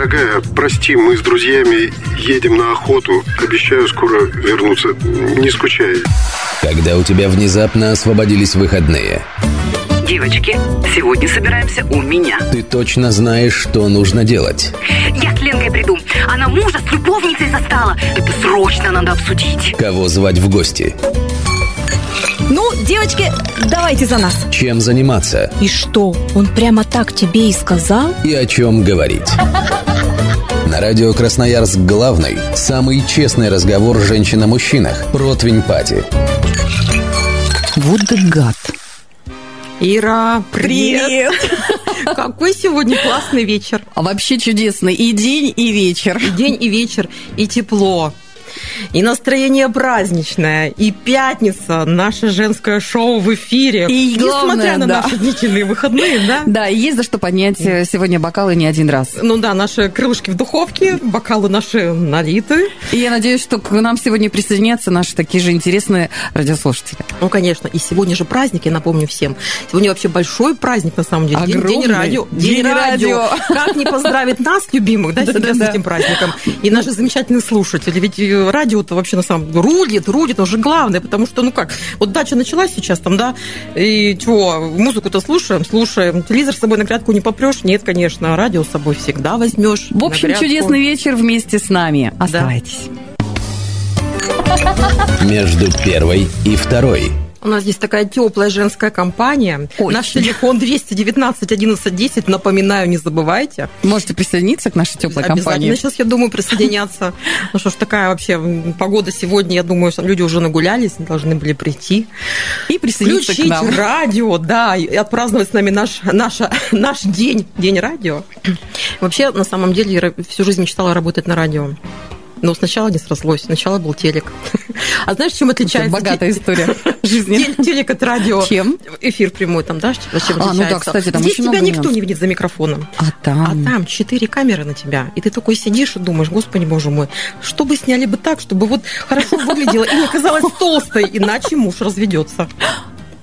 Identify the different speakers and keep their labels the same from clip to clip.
Speaker 1: Дорогая, прости, мы с друзьями едем на охоту. Обещаю скоро вернуться. Не скучай.
Speaker 2: Когда у тебя внезапно освободились выходные.
Speaker 3: Девочки, сегодня собираемся у меня.
Speaker 2: Ты точно знаешь, что нужно делать.
Speaker 3: Я с Ленкой приду. Она мужа с любовницей застала. Это срочно надо обсудить.
Speaker 2: Кого звать в гости?
Speaker 4: Ну, девочки, давайте за нас.
Speaker 2: Чем заниматься?
Speaker 4: И что, он прямо так тебе и сказал?
Speaker 2: И о чем говорить? На радио Красноярск главный, самый честный разговор женщин о мужчинах. Противень Пати.
Speaker 5: Вот да гад.
Speaker 6: Ира, привет! Какой сегодня классный вечер.
Speaker 5: А вообще чудесный. И день, и вечер.
Speaker 6: И день, и вечер, и тепло. И настроение праздничное, и пятница, наше женское шоу в эфире.
Speaker 5: И главное,
Speaker 6: Несмотря на
Speaker 5: да.
Speaker 6: наши длительные выходные, да?
Speaker 5: Да, и есть за что поднять э, сегодня бокалы не один раз.
Speaker 6: Ну да, наши крылышки в духовке, бокалы наши налиты.
Speaker 5: И я надеюсь, что к нам сегодня присоединятся наши такие же интересные радиослушатели.
Speaker 6: Ну, конечно, и сегодня же праздник, я напомню всем. Сегодня вообще большой праздник, на самом деле. День,
Speaker 5: Огромный.
Speaker 6: день радио.
Speaker 5: День радио.
Speaker 6: Как не поздравить нас, любимых, да, себя с
Speaker 5: Да-да-да.
Speaker 6: этим праздником. И наши замечательные слушатели. Ведь э, радио-то вообще на самом деле рулит, рулит, это уже главное, потому что, ну как, вот дача началась сейчас там, да, и чего, музыку-то слушаем, слушаем. Телевизор с собой на грядку не попрешь? Нет, конечно, радио с собой всегда возьмешь.
Speaker 5: В общем, чудесный вечер вместе с нами. Оставайтесь.
Speaker 2: Между первой и второй.
Speaker 6: У нас здесь такая теплая женская компания.
Speaker 5: Очень.
Speaker 6: Наш телефон 219 11 10. Напоминаю, не забывайте.
Speaker 5: Можете присоединиться к нашей теплой компании.
Speaker 6: сейчас, я думаю, присоединяться. Ну что ж, такая вообще погода сегодня, я думаю, люди уже нагулялись, должны были прийти.
Speaker 5: И присоединиться к
Speaker 6: Включить
Speaker 5: нам.
Speaker 6: радио, да, и отпраздновать с нами наш, наша, наш день, день радио. Вообще, на самом деле, я всю жизнь мечтала работать на радио. Но сначала не срослось. Сначала был телек. А знаешь, чем отличается?
Speaker 5: Богатая
Speaker 6: те-
Speaker 5: история жизни.
Speaker 6: Тел- Телек от радио.
Speaker 5: Чем?
Speaker 6: Эфир прямой там, да? Чем
Speaker 5: А, ну да, кстати, там
Speaker 6: Здесь
Speaker 5: очень
Speaker 6: тебя никто не видит за микрофоном.
Speaker 5: А
Speaker 6: А
Speaker 5: там...
Speaker 6: там четыре камеры на тебя, и ты такой сидишь и думаешь, господи, боже мой, что бы сняли бы так, чтобы вот хорошо выглядело и не казалась толстой, иначе муж разведется.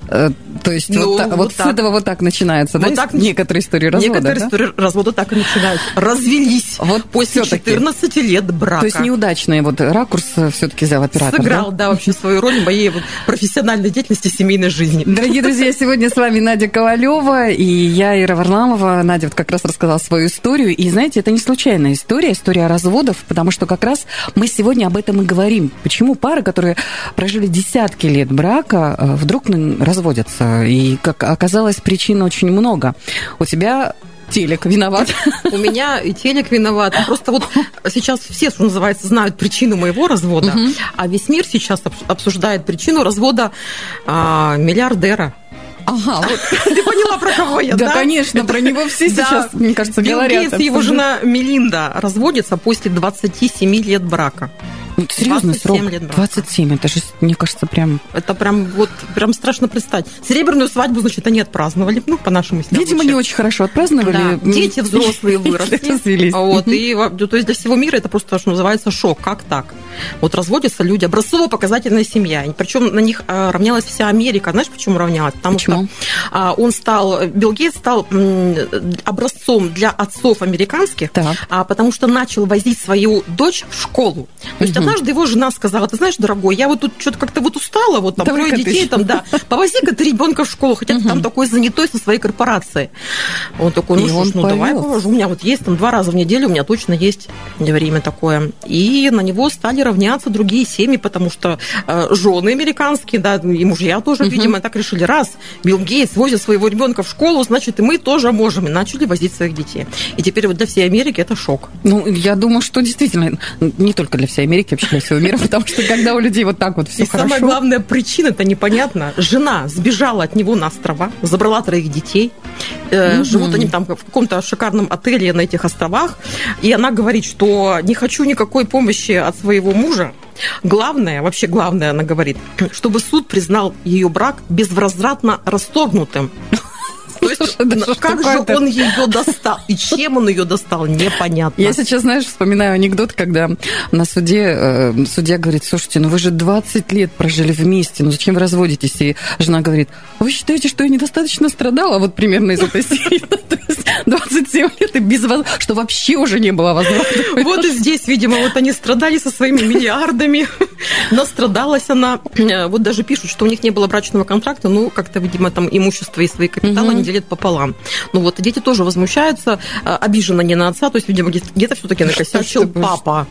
Speaker 5: Э, То есть
Speaker 6: Ну,
Speaker 5: вот, та-
Speaker 6: вот
Speaker 5: вот с
Speaker 6: так.
Speaker 5: этого вот так начинается, да?
Speaker 6: Вот так нач-
Speaker 5: Некоторые истории развода,
Speaker 6: Некоторые
Speaker 5: да?
Speaker 6: истории развода так и начинают. Развелись
Speaker 5: Вот
Speaker 6: после
Speaker 5: всё-таки.
Speaker 6: 14 лет брака.
Speaker 5: То есть неудачный вот ракурс все-таки взял оператор, да?
Speaker 6: Сыграл, да, вообще свою роль в моей вот профессиональной деятельности семейной жизни.
Speaker 5: Дорогие друзья, сегодня с вами Надя Ковалева и я, Ира Варламова. Надя вот как раз рассказала свою историю. И знаете, это не случайная история, история разводов, потому что как раз мы сегодня об этом и говорим. Почему пары, которые прожили десятки лет брака, э, вдруг м, разводятся? И, как оказалось, причин очень много. У тебя телек виноват.
Speaker 6: У меня и телек виноват. Просто вот сейчас все, что называется, знают причину моего развода, а весь мир сейчас обс- обсуждает причину развода а, миллиардера.
Speaker 5: Ага, вот.
Speaker 6: Ты поняла, про кого я, да?
Speaker 5: Да, конечно, про него все сейчас, мне кажется,
Speaker 6: Билл
Speaker 5: говорят.
Speaker 6: И его жена Мелинда разводятся после 27 лет брака.
Speaker 5: Ну, Серьезный
Speaker 6: 27
Speaker 5: срок.
Speaker 6: лет брака.
Speaker 5: 27, это же, мне кажется, прям...
Speaker 6: Это прям вот прям страшно представить. Серебряную свадьбу, значит, они отпраздновали, ну, по нашему
Speaker 5: Видимо, не очень хорошо отпраздновали.
Speaker 6: Да, дети взрослые выросли. Вот, и, то есть для всего мира это просто, что называется, шок. Как так? Вот разводятся люди, образцово-показательная семья. Причем на них а, равнялась вся Америка. Знаешь, почему равнялась? Потому
Speaker 5: Почему?
Speaker 6: что а, он стал, Билл Гейтс стал образцом для отцов американских,
Speaker 5: Так.
Speaker 6: а, потому что начал возить свою дочь в школу. То есть однажды его жена сказала, ты знаешь, дорогой, я вот тут что-то как-то вот устала, вот там
Speaker 5: Давай-ка
Speaker 6: трое детей,
Speaker 5: ещё».
Speaker 6: там, да, повози-ка ты ребенка в школу, хотя ты там такой занятой со своей корпорацией. Он такой, ну что ж, ну давай
Speaker 5: повёз.
Speaker 6: положу. У меня вот есть там два раза в неделю, у меня точно есть время такое. И на него стали равняться другие семьи, потому что э, жены американские, да, и мужья тоже, видимо, так решили, раз Билл Гейтс возит своего ребенка в школу, значит, и мы тоже можем. И начали возить своих детей. И теперь вот для всей Америки это шок.
Speaker 5: Ну, я думаю, что действительно, не только для всей Америки, вообще всего мира, потому что когда у людей вот так вот все
Speaker 6: и самая
Speaker 5: хорошо...
Speaker 6: главная причина, это непонятно. Жена сбежала от него на острова, забрала троих детей.
Speaker 5: Мгм.
Speaker 6: Живут они там в каком-то шикарном отеле на этих островах. И она говорит, что не хочу никакой помощи от своего мужа. Главное, вообще главное, она говорит, чтобы суд признал ее брак безвозвратно расторгнутым. То есть,
Speaker 5: Слушай,
Speaker 6: как же он ее достал? И чем он ее достал, непонятно.
Speaker 5: Я сейчас, знаешь, вспоминаю анекдот, когда на суде э, судья говорит, слушайте, ну вы же 20 лет прожили вместе, ну зачем вы разводитесь? И жена говорит, вы считаете, что я недостаточно страдала? Вот примерно из этой серии. То есть 27 лет и без воз- что вообще уже не было возврата.
Speaker 6: Вот и здесь, видимо, вот они страдали со своими миллиардами. Настрадалась она. Э, Вот даже пишут, что у них не было брачного контракта, ну, как-то, видимо, там имущество и свои капиталы. Они делят пополам. Ну вот, дети тоже возмущаются, э, обижены не на отца, то есть, видимо, где- где-то все-таки накосячил
Speaker 5: ты будешь?
Speaker 6: папа.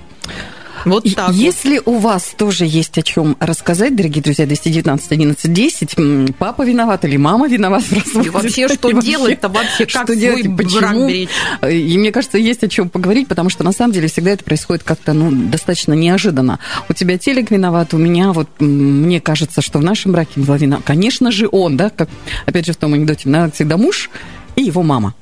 Speaker 6: Вот так. вот.
Speaker 5: Если у вас тоже есть о чем рассказать, дорогие друзья, 219 11 10, м, папа виноват или мама виноват в разводе?
Speaker 6: И вообще, что делать-то вообще? Как
Speaker 5: что делать почему?
Speaker 6: беречь?
Speaker 5: И мне кажется, есть о чем поговорить, потому что на самом деле всегда это происходит как-то ну, достаточно неожиданно. У тебя телек виноват, у меня вот мне кажется, что в нашем браке была вина. Конечно же, он, да, как опять же в том анекдоте, всегда муж и его мама.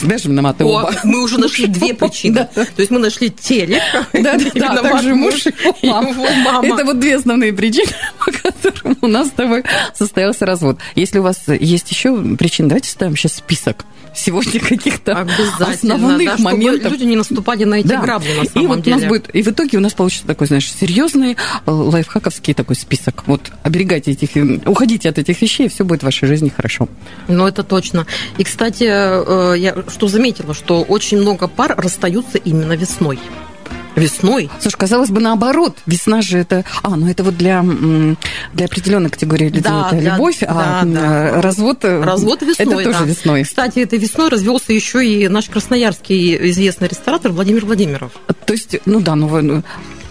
Speaker 5: Же виноваты
Speaker 6: О,
Speaker 5: оба.
Speaker 6: мы уже нашли две причины.
Speaker 5: Да.
Speaker 6: То есть мы нашли телек,
Speaker 5: Да, да, да, также муж и
Speaker 6: и
Speaker 5: мама. Это вот две основные причины, по которым у нас с тобой состоялся развод. Если у вас есть еще причины, давайте ставим сейчас список сегодня каких-то основных
Speaker 6: да,
Speaker 5: моментов.
Speaker 6: люди не наступали на эти
Speaker 5: Да.
Speaker 6: грабли на
Speaker 5: и
Speaker 6: самом
Speaker 5: вот
Speaker 6: деле.
Speaker 5: у нас будет, и в итоге у нас получится такой, знаешь, серьезный э, лайфхаковский такой список. Вот оберегайте этих, э, уходите от этих вещей, и все будет в вашей жизни хорошо.
Speaker 6: Ну, это точно. И, кстати, э, я что заметила, что очень много пар расстаются именно весной. Весной.
Speaker 5: Слушай, казалось бы, наоборот. Весна же это... А, ну это вот для, для определенной категории людей
Speaker 6: Да,
Speaker 5: это
Speaker 6: да,
Speaker 5: любовь, а
Speaker 6: да, да.
Speaker 5: э, развод... э,
Speaker 6: Развод весной.
Speaker 5: Это тоже
Speaker 6: да.
Speaker 5: весной.
Speaker 6: Кстати, этой весной развелся еще и наш красноярский известный ресторатор Владимир Владимиров.
Speaker 5: То есть, ну да, ну, ну,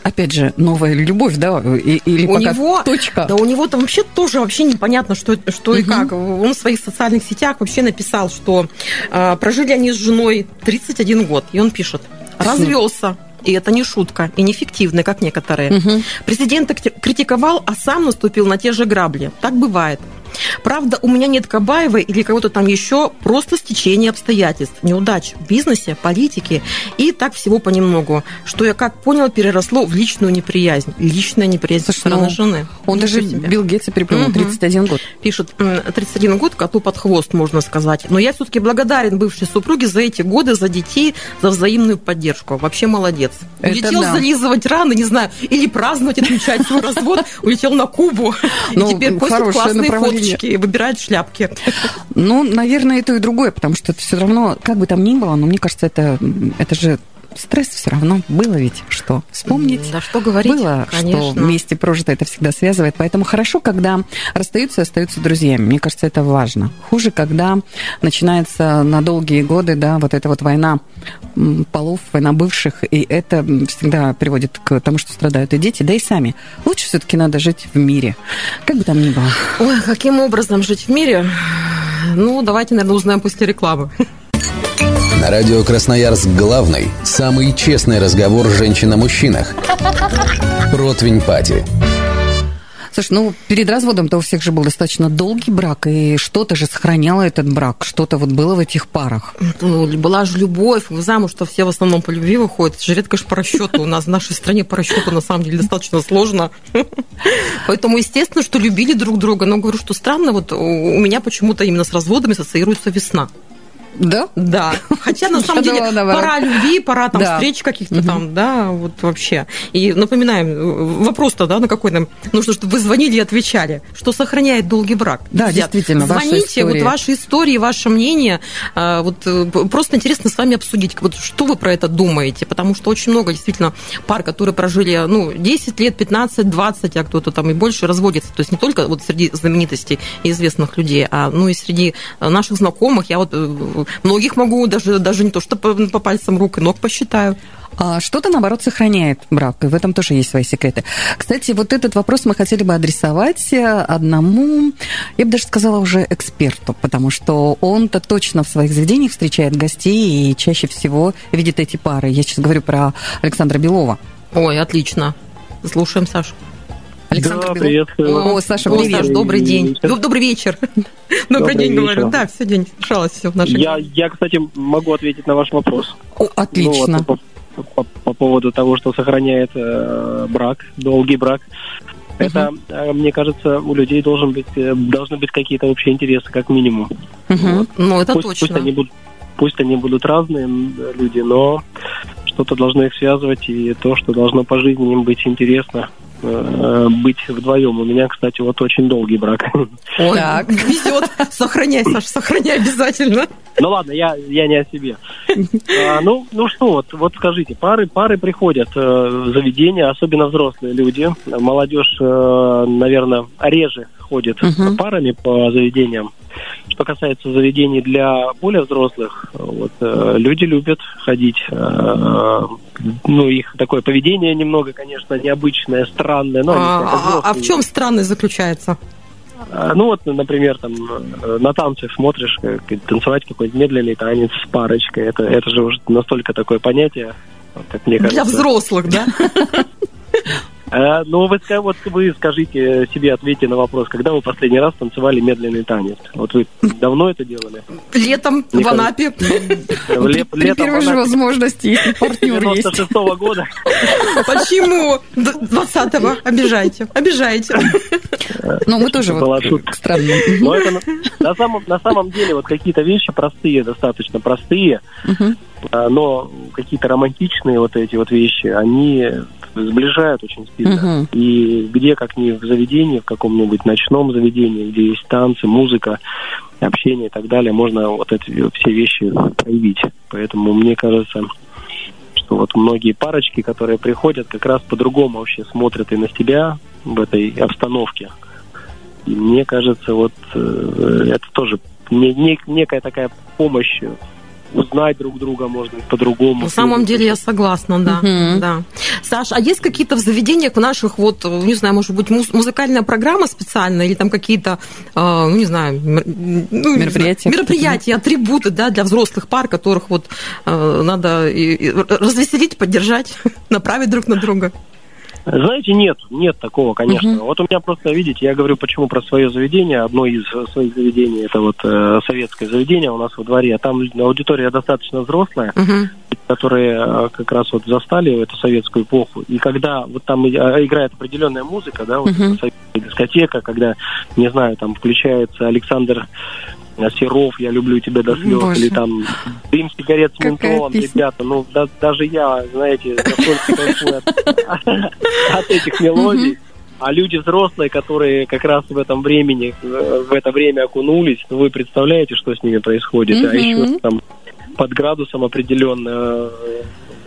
Speaker 5: опять же, новая любовь, да, и- или
Speaker 6: у
Speaker 5: пока
Speaker 6: него,
Speaker 5: точка.
Speaker 6: Да, у него там вообще тоже вообще непонятно, что, что и как. Он в своих социальных сетях вообще написал, что э, прожили они с женой 31 год. И он пишет, развелся. И это не шутка, и не фиктивно, как некоторые.
Speaker 5: Мгм.
Speaker 6: Президент критиковал, а сам наступил на те же грабли. Так бывает. Правда, у меня нет Кабаева или кого-то там еще, просто стечение обстоятельств, неудач в бизнесе, политике и так всего понемногу, что я, как понял, переросло в личную неприязнь. Личная неприязнь со
Speaker 5: Слушай,
Speaker 6: стороны
Speaker 5: ну,
Speaker 6: жены.
Speaker 5: Он даже
Speaker 6: себе.
Speaker 5: Билл Гейтса переплюнул,
Speaker 6: Мгм.
Speaker 5: 31 год.
Speaker 6: Пишет, м, 31 год коту под хвост, можно сказать. Но я все-таки благодарен бывшей супруге за эти годы, за детей, за взаимную поддержку. Вообще молодец.
Speaker 5: Это
Speaker 6: Улетел
Speaker 5: да.
Speaker 6: зализывать раны, не знаю, или праздновать, отмечать свой развод, улетел на Кубу. И
Speaker 5: Ну,
Speaker 6: теперь постит классные
Speaker 5: направление.
Speaker 6: Фоточки и выбирает шляпки.
Speaker 5: Ну, наверное, и то, и другое, потому что это все равно, как бы там ни было, но мне кажется, это, это же стресс все равно. Было ведь что? Вспомнить.
Speaker 6: Да что говорить,
Speaker 5: Было,
Speaker 6: конечно.
Speaker 5: что вместе прожито это всегда связывает. Поэтому хорошо, когда расстаются и остаются друзьями. Мне кажется, это важно. Хуже, когда начинается на долгие годы, да, вот эта вот война полов, война бывших, и это всегда приводит к тому, что страдают и дети, да и сами. Лучше все-таки надо жить в мире. Как бы там ни было.
Speaker 6: Ой, каким образом жить в мире? Ну, давайте, наверное, узнаем после рекламы.
Speaker 2: На радио Красноярск главный, самый честный разговор женщин о мужчинах. Противень Пати.
Speaker 5: Слушай, ну перед разводом-то у всех же был достаточно долгий брак, и что-то же сохраняло этот брак, что-то вот было в этих парах.
Speaker 6: Ну, была же любовь, замуж-то все в основном по любви выходят. Это же редко ж по расчету. У нас в нашей стране по расчету на самом деле достаточно сложно. Поэтому, естественно, что любили друг друга. Но говорю, что странно, вот у у меня почему-то именно с разводами ассоциируется весна.
Speaker 5: Да?
Speaker 6: Да. Хотя, на самом деле, пора любви, пора там встреч каких-то там, да, вот вообще. И напоминаем, вопрос-то, да, на какой нам нужно, чтобы вы звонили и отвечали, что сохраняет долгий брак.
Speaker 5: Да, действительно,
Speaker 6: Звоните, вот ваши истории, ваше мнение, а, вот э, просто интересно с вами обсудить, вот что вы про это думаете, потому что очень много действительно пар, которые прожили, ну, 10 лет, 15, 20, а кто-то там и больше разводится. То есть не только вот среди знаменитостей и известных людей, а ну и среди э, наших знакомых. Я вот э, многих могу даже, даже не то, что по, по пальцам рук и ног посчитаю.
Speaker 5: А что-то, наоборот, сохраняет брак, и в этом тоже есть свои секреты. Кстати, вот этот вопрос мы хотели бы адресовать э, одному, я бы даже сказала, уже эксперту, потому что он-то точно в своих заведениях встречает гостей и чаще всего видит эти пары. Я сейчас говорю про Александра Белова.
Speaker 6: Ой, отлично. Слушаем, Саша.
Speaker 5: Александр
Speaker 7: да,
Speaker 5: Белов.
Speaker 7: приветствую.
Speaker 5: О, Саша, привет.
Speaker 6: Саш, добрый день.
Speaker 7: Вечер.
Speaker 6: Ну, Добрый вечер. Добрый
Speaker 7: Добрый
Speaker 6: день,
Speaker 7: вечер.
Speaker 6: говорю. Да, все день смешалось все в нашей
Speaker 7: Я, я, кстати, могу ответить на ваш вопрос.
Speaker 5: О, отлично.
Speaker 7: Ну, вот по, по- по поводу того, что сохраняет э, брак, долгий брак. Это, э, мне кажется, у людей должен быть, э, должны быть какие-то общие интересы, как минимум.
Speaker 5: Мгм.
Speaker 6: Ну, это
Speaker 7: пусть,
Speaker 6: точно.
Speaker 7: Пусть они, будут, пусть они будут разные люди, но что-то должно их связывать, и то, что должно по жизни им быть интересно. э, быть вдвоем. У меня, кстати, вот очень долгий брак.
Speaker 6: Ой,
Speaker 5: Так.
Speaker 6: везет. Сохраняй, Саш, сохраняй обязательно.
Speaker 7: Ну ладно, я, я не о себе. А, ну, ну что, вот, вот скажите, пары, пары приходят э, в заведения, особенно взрослые люди. Молодежь, э, наверное, реже ходит
Speaker 5: Мгм.
Speaker 7: парами по заведениям. Что касается заведений для более взрослых, вот, э, люди любят ходить. э, ну, их такое поведение немного, конечно, необычное, странное. Но
Speaker 6: А, а- а в чем странность заключается?
Speaker 7: А, Ну вот, например, там э, на танцах смотришь, как танцевать какой-нибудь медленный танец с парочкой. Это, это же уже настолько такое понятие, как мне кажется.
Speaker 6: Для взрослых, да?
Speaker 7: Э, Ну, вы, вот вы скажите себе, ответьте на вопрос, когда вы последний раз танцевали медленный танец? Вот вы давно это делали?
Speaker 6: Летом
Speaker 7: Мне
Speaker 6: в Анапе.
Speaker 5: При
Speaker 7: летом
Speaker 5: первой же возможности, если партнер есть.
Speaker 7: 96-го года.
Speaker 6: Почему? Д- 20-го. Обижайте. Обижайте.
Speaker 5: Ну, мы тоже вот
Speaker 7: шутка.
Speaker 5: странно.
Speaker 7: Но это на, самом, на самом деле вот какие-то вещи простые, достаточно простые, а, но какие-то романтичные вот эти вот вещи, они сближают очень сильно.
Speaker 5: Мгм.
Speaker 7: И где, как ни в заведении, в каком-нибудь ночном заведении, где есть танцы, музыка, общение и так далее, можно вот эти все вещи проявить. Поэтому мне кажется, что вот многие парочки, которые приходят, как раз по-другому вообще смотрят и на себя в этой обстановке. И мне кажется, вот э, это тоже не- не- некая такая помощь узнать друг друга можно по-другому.
Speaker 6: На самом деле я согласна, да.
Speaker 5: Мгм.
Speaker 6: да. Саш, а есть какие-то в заведениях в наших, вот, не знаю, может быть, муз- музыкальная программа специальная или там какие-то, э, ну, не знаю, мер- ну, не
Speaker 5: Мероприятия
Speaker 6: знаю, мероприятия, атрибуты, да, для взрослых пар, которых вот э, надо и- и развеселить, поддержать, направить друг на друга.
Speaker 7: Знаете, нет, нет такого, конечно.
Speaker 5: Мгм.
Speaker 7: Вот у меня просто, видите, я говорю, почему про свое заведение. Одно из э, своих заведений, это вот э, советское заведение у нас во дворе. Там аудитория достаточно взрослая,
Speaker 6: Мгм.
Speaker 7: которые э, как раз вот застали эту советскую эпоху. И когда вот там а, играет определенная музыка, да, вот
Speaker 5: Мгм.
Speaker 7: эта советская дискотека, когда, не знаю, там включается Александр Серов, я люблю тебя до слез,
Speaker 5: Боже.
Speaker 7: или там дым сигарет с ментолом, ребята, ну да- даже я, знаете, настолько кайфую от, от этих мелодий. А люди взрослые, которые как раз в этом времени, в это время окунулись, ну, вы представляете, что с ними происходит? А еще там под градусом определенно,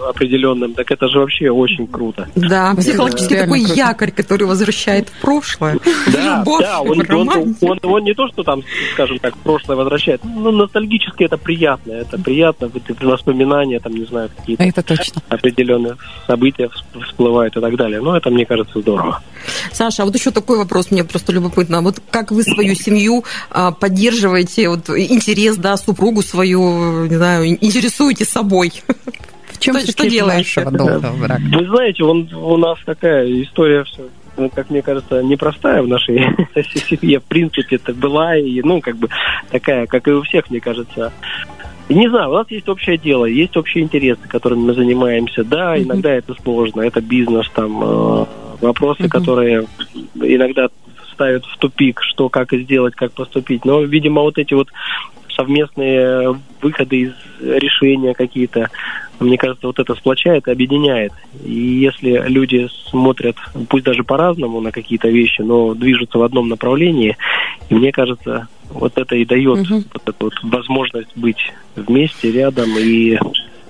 Speaker 7: определенным, так это же вообще очень круто.
Speaker 6: Да, психологически
Speaker 5: реально
Speaker 6: такой
Speaker 5: круто.
Speaker 6: якорь, который возвращает в прошлое.
Speaker 7: Да,
Speaker 6: любовь,
Speaker 7: да, он, он,
Speaker 6: романтику.
Speaker 7: он- он не то, что там, скажем так, прошлое возвращает, ну, ностальгически это приятно, это приятно, воспоминания, там, не знаю, какие-то
Speaker 5: Это точно.
Speaker 7: определенные события всп- всплывают и так далее. Но это, мне кажется, здорово.
Speaker 6: Саша, а вот еще такой вопрос, мне просто любопытно. Вот как вы свою семью а, поддерживаете, вот интерес, да, супругу свою, не знаю, интересуете собой?
Speaker 5: Чем
Speaker 6: Что- что
Speaker 5: долгого брака?
Speaker 7: Вы знаете, он, у нас такая история все, ну, как мне кажется, непростая в нашей семье. В принципе, это была и, ну, как бы такая, как и у всех, мне кажется. Не знаю, у нас есть общее дело, есть общие интересы, которыми мы занимаемся. Да,
Speaker 5: Мгм.
Speaker 7: иногда это сложно, это бизнес, там э, вопросы,
Speaker 5: Мгм.
Speaker 7: которые иногда ставят в тупик, что, как сделать, как поступить. Но, видимо, вот эти вот совместные выходы из решения какие-то, мне кажется, вот это сплочает и объединяет. И если люди смотрят, пусть даже по-разному на какие-то вещи, но движутся в одном направлении, и мне кажется, вот это и дает
Speaker 5: Мгм.
Speaker 7: вот эту вот возможность быть вместе, рядом и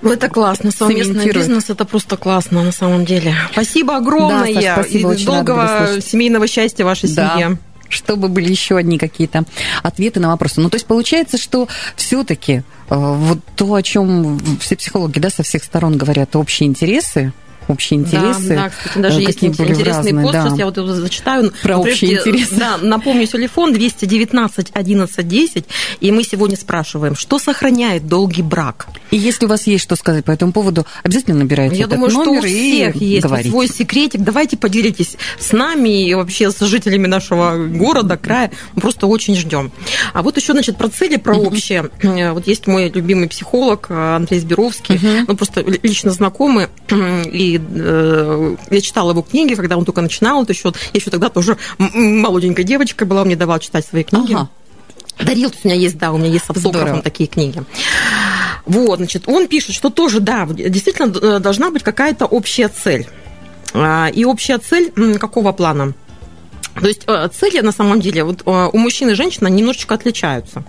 Speaker 6: Ну, это классно. Совместный бизнес это просто классно на самом деле. Спасибо огромное.
Speaker 5: Да, Саш, спасибо,
Speaker 6: И долгого семейного счастья вашей
Speaker 5: Да.
Speaker 6: семье.
Speaker 5: Чтобы были еще одни какие-то ответы на вопросы. Ну, то есть получается, что все-таки вот то, о чем все психологи да, со всех сторон говорят, общие интересы, общие интересы.
Speaker 6: Да, да, кстати, даже
Speaker 5: э,
Speaker 6: есть интересный
Speaker 5: разные,
Speaker 6: пост,
Speaker 5: да.
Speaker 6: сейчас я вот его зачитаю.
Speaker 5: Про
Speaker 6: Но
Speaker 5: общие
Speaker 6: прежде,
Speaker 5: интересы.
Speaker 6: Да, напомню, телефон 219 11 10, и мы сегодня спрашиваем, что сохраняет долгий брак?
Speaker 5: И если у вас есть что сказать по этому поводу, обязательно набирайте
Speaker 6: Я
Speaker 5: этот
Speaker 6: думаю, что у
Speaker 5: номер
Speaker 6: всех
Speaker 5: и
Speaker 6: есть
Speaker 5: говорите.
Speaker 6: свой секретик. Давайте поделитесь с нами и вообще с жителями нашего города, края. Мы просто очень ждем. А вот еще, значит, про цели, про общее. Э, Вот есть мой любимый психолог э, Андрей Сберовский. Ну, просто ли- лично знакомы. И э, я читала его книги, когда он только начинал. Это еще, я еще тогда тоже молоденькая девочка была, он мне давал читать свои книги.
Speaker 5: Ага.
Speaker 6: Дарил, у меня есть, да, у меня есть с автографом
Speaker 5: Здорово.
Speaker 6: такие книги. Вот, значит, он пишет, что тоже, да, действительно э, должна быть какая-то общая цель. А, И общая цель какого плана? То есть э, цели на самом деле вот, у мужчин и женщин немножечко отличаются.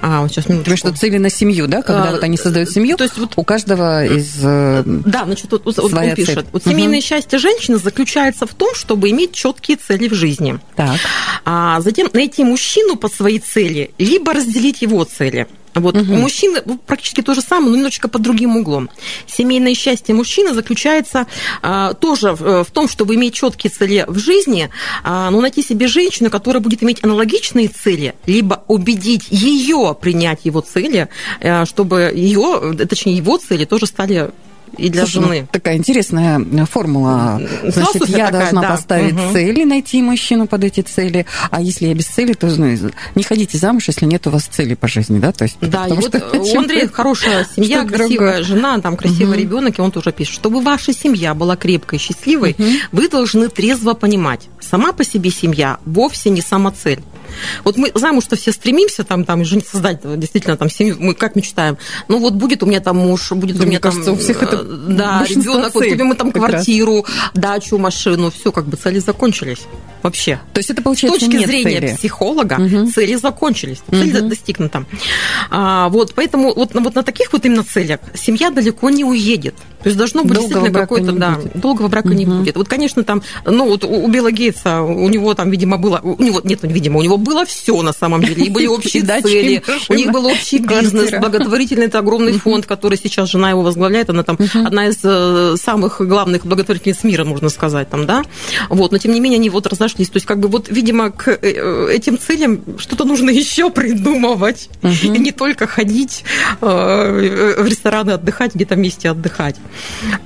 Speaker 6: А, вот сейчас
Speaker 5: Потому
Speaker 6: минуточку.
Speaker 5: что цели на семью, да, когда
Speaker 6: А,
Speaker 5: вот они создают семью,
Speaker 6: то есть вот-
Speaker 5: у каждого из... э,
Speaker 6: Да, значит, вот, вот- он пишет.
Speaker 5: цель.
Speaker 6: Вот семейное счастье женщины заключается в том, чтобы иметь четкие цели в жизни.
Speaker 5: Так.
Speaker 6: А затем найти мужчину по своей цели, либо разделить его цели. Вот у мужчины ну, практически то же самое, но немножечко под другим углом. Семейное счастье мужчины заключается а, тоже в, в том, чтобы иметь четкие цели в жизни, а, но найти себе женщину, которая будет иметь аналогичные цели, либо убедить ее принять его цели, а, чтобы ее, точнее его цели тоже стали и для
Speaker 5: Слушай, ну,
Speaker 6: жены.
Speaker 5: такая интересная э, формула. Значит,
Speaker 6: Философия
Speaker 5: я
Speaker 6: такая,
Speaker 5: должна
Speaker 6: да.
Speaker 5: поставить
Speaker 6: Мгм.
Speaker 5: цели, найти мужчину под эти цели. А если я без цели, то ну, не ходите замуж, если нет у вас цели по жизни, да? То есть,
Speaker 6: Да, и
Speaker 5: потому
Speaker 6: вот
Speaker 5: что-
Speaker 6: у Андрея хорошая семья, красивая
Speaker 5: другое.
Speaker 6: жена, там красивый
Speaker 5: Мгм.
Speaker 6: ребенок, и он тоже пишет, чтобы ваша семья была крепкой, счастливой,
Speaker 5: Мгм.
Speaker 6: вы должны трезво понимать, сама по себе семья вовсе не самоцель. Вот мы замуж-то все стремимся там, там, жен- создать действительно там семью, мы как мечтаем. Ну вот будет у меня там муж, будет
Speaker 5: Да,
Speaker 6: у меня
Speaker 5: мне кажется,
Speaker 6: там...
Speaker 5: у всех это
Speaker 6: э, Да, ребенок, вот купим мы там
Speaker 5: раз.
Speaker 6: квартиру, дачу, машину, все как бы цели закончились. Вообще.
Speaker 5: То есть это
Speaker 6: С
Speaker 5: получается
Speaker 6: точки
Speaker 5: нет
Speaker 6: зрения
Speaker 5: цели.
Speaker 6: психолога
Speaker 5: Мгм.
Speaker 6: цели закончились, цель
Speaker 5: Мгм.
Speaker 6: достигнута. А, вот, поэтому вот, на- вот на таких вот именно целях семья далеко не уедет. То есть должно быть
Speaker 5: Долгого
Speaker 6: действительно
Speaker 5: не
Speaker 6: да,
Speaker 5: будет.
Speaker 6: долгого брака не
Speaker 5: Мгм.
Speaker 6: будет. Вот, конечно, там, ну вот у Билла Гейтса, у него там, видимо, было, у него, нет, видимо, у него было все на самом деле, и были общие цели, у них был общий бизнес, благотворительный, это огромный фонд, который сейчас жена его возглавляет, она там одна из э, самых главных благотворительниц мира, можно сказать, там, да, вот, но тем не менее они вот разошлись, то есть как бы вот, видимо, к э, этим целям что-то нужно еще придумывать, и не только ходить э, в рестораны отдыхать, где-то вместе отдыхать.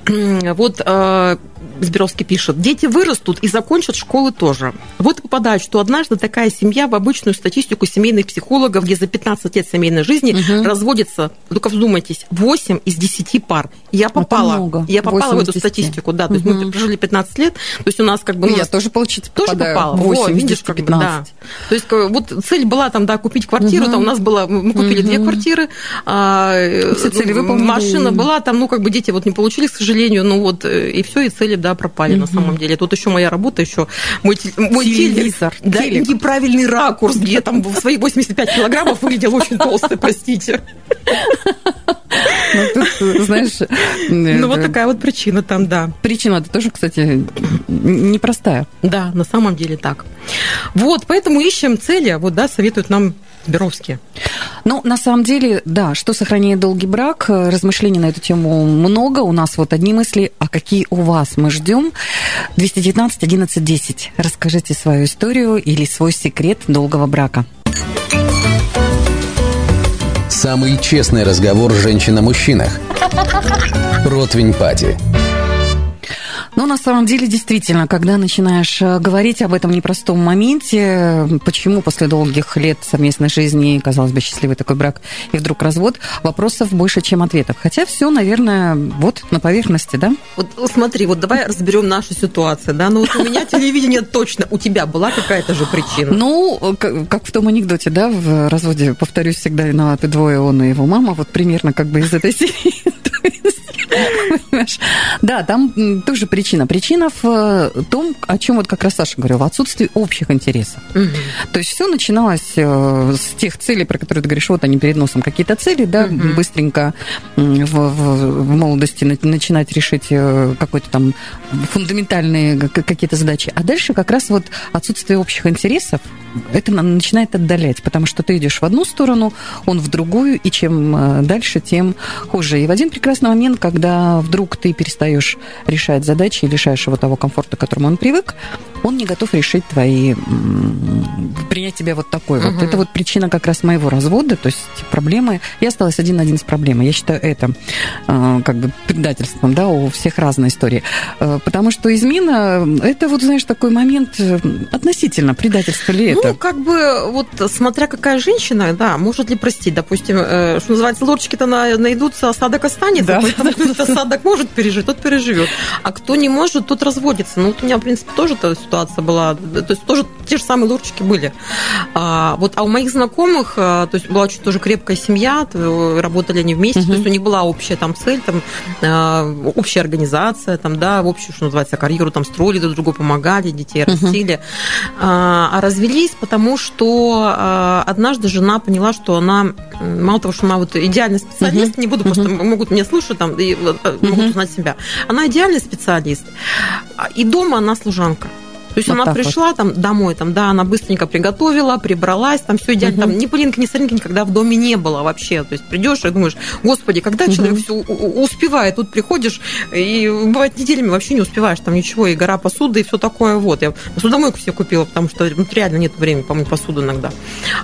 Speaker 6: Вот э, Сберовский пишет, дети вырастут и закончат школы тоже. Вот и попадает, что однажды такая семья в обычную статистику семейных психологов, где за 15 лет семейной жизни разводится, только вдумайтесь, 8 из 10 пар. Я попала, я попала в
Speaker 5: 8 из
Speaker 6: эту
Speaker 5: 10.
Speaker 6: статистику, да, то есть мы прожили 15 лет, то есть у нас как бы...
Speaker 5: Ну, я тоже, получается,
Speaker 6: тоже попала.
Speaker 5: 8
Speaker 6: Во,
Speaker 5: из
Speaker 6: видишь,
Speaker 5: 10,
Speaker 6: как бы,
Speaker 5: 15.
Speaker 6: да. То есть э, вот цель была там, да, купить квартиру,
Speaker 5: Мгм.
Speaker 6: там у нас было, мы купили две
Speaker 5: Мгм.
Speaker 6: квартиры, а, э,
Speaker 5: Все цели выполнили.
Speaker 6: машина была там, ну как бы дети вот не получили, к сожалению, ну вот э, и все, и цели, да, пропали на самом деле. Тут еще моя работа, еще мой, мой
Speaker 5: Телевизор,
Speaker 6: телек, да,
Speaker 5: телек.
Speaker 6: неправильный ракурс, где там в свои 85 килограммов выглядел очень толстой, простите.
Speaker 5: Ну, тут, знаешь,
Speaker 6: Ну вот
Speaker 5: э,
Speaker 6: такая вот причина там, да.
Speaker 5: причина это тоже, кстати, непростая.
Speaker 6: Да, на самом деле так. Вот, поэтому ищем цели, вот, да, советуют нам Беровские.
Speaker 5: Ну, на самом деле, да, что сохраняет долгий брак, э, размышлений на эту тему много. У нас вот одни мысли, а какие у вас мы ждем? 219 11 10. Расскажите свою историю или свой секрет долгого брака.
Speaker 2: Самый честный разговор женщин о мужчинах. Противень Пати.
Speaker 5: Ну, на самом деле, действительно, когда начинаешь э, говорить об этом непростом моменте, почему после долгих лет совместной жизни, казалось бы, счастливый такой брак, и вдруг развод, вопросов больше, чем ответов. Хотя все, наверное, вот на поверхности, да?
Speaker 6: Вот смотри, вот давай разберем нашу ситуацию, да, ну вот у меня телевидение точно, у тебя была какая-то же причина.
Speaker 5: Ну, как в том анекдоте, да, в разводе, повторюсь, всегда виноваты двое, он и его мама, вот примерно как бы из этой серии. Да, там тоже причина. Причина в э, том, о чем вот как раз Саша говорил, в отсутствии общих интересов.
Speaker 6: Мгм.
Speaker 5: То есть все начиналось э, с тех целей, про которые ты говоришь, вот они перед носом какие-то цели, да,
Speaker 6: Мгм.
Speaker 5: быстренько в, в- в молодости на- начинать решить э, какой-то там фундаментальные какие-то задачи. А дальше как раз вот отсутствие общих интересов, это на- начинает отдалять, потому что ты идешь в одну сторону, он в другую, и чем дальше, тем хуже. И в один прекрасный момент, когда вдруг ты перестаешь решать задачи и лишаешь его того комфорта, к которому он привык, он не готов решить твои, принять тебя вот такой вот.
Speaker 6: Мгм.
Speaker 5: Это вот причина как раз моего развода, то есть проблемы. Я осталась один на один с проблемой. Я считаю это э, как бы предательством, да, у всех разная история. Э, Потому что измена, это вот, знаешь, такой момент э, относительно предательства ли
Speaker 6: Ну,
Speaker 5: это.
Speaker 6: как бы, вот смотря какая женщина, да, может ли простить, допустим, э, что называется, лодочки-то на- найдутся, осадок останется,
Speaker 5: Да.
Speaker 6: поэтому осадок может пережить, тот переживет, а кто не может, тот разводится. Ну, вот у меня, в принципе, тоже та ситуация была. То есть тоже те же самые лурчики были. А, вот, а у моих знакомых, а, то есть была очень тоже крепкая семья, работали они вместе, угу. то есть у них была общая там цель, там, а, общая организация, там, да, в общую, что называется, карьеру там строили, друг другу помогали, детей угу. растили. А, а развелись, потому что а, однажды жена поняла, что она, мало того, что она вот идеальный специалист, угу. не буду, просто угу. могут меня слушать там и могут угу. узнать себя. Она идеальный специалист, и дома она служанка. То есть вот она пришла вот. там домой, там, да, она быстренько приготовила, прибралась, там все идеально, угу. там ни пылинки, ни соринки никогда в доме не было вообще. То есть придешь и думаешь, господи, когда угу. человек все успевает, тут приходишь, и бывает неделями вообще не успеваешь, там ничего, и гора посуды, и все такое вот. Я посудомойку себе купила, потому что ну, реально нет времени помыть посуду иногда.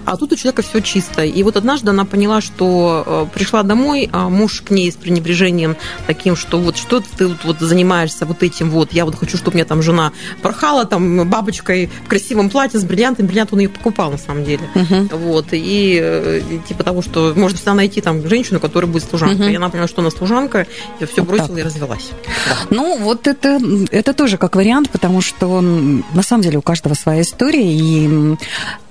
Speaker 6: А тут у человека все чисто. И вот однажды она поняла, что э, пришла домой, а муж к ней с пренебрежением таким, что вот что ты вот занимаешься вот этим вот, я вот хочу, чтобы у меня там жена порхала там там бабочкой в красивом платье с бриллиантами. Бриллиант он ее покупал, на самом деле. Uh-huh. Вот. И, э, типа того, что можно всегда найти там женщину, которая будет служанкой. Uh-huh. И она поняла, что она служанка, я все вот бросила так. и развелась.
Speaker 5: Да. Ну, вот это, это тоже как вариант, потому что на самом деле у каждого своя история, и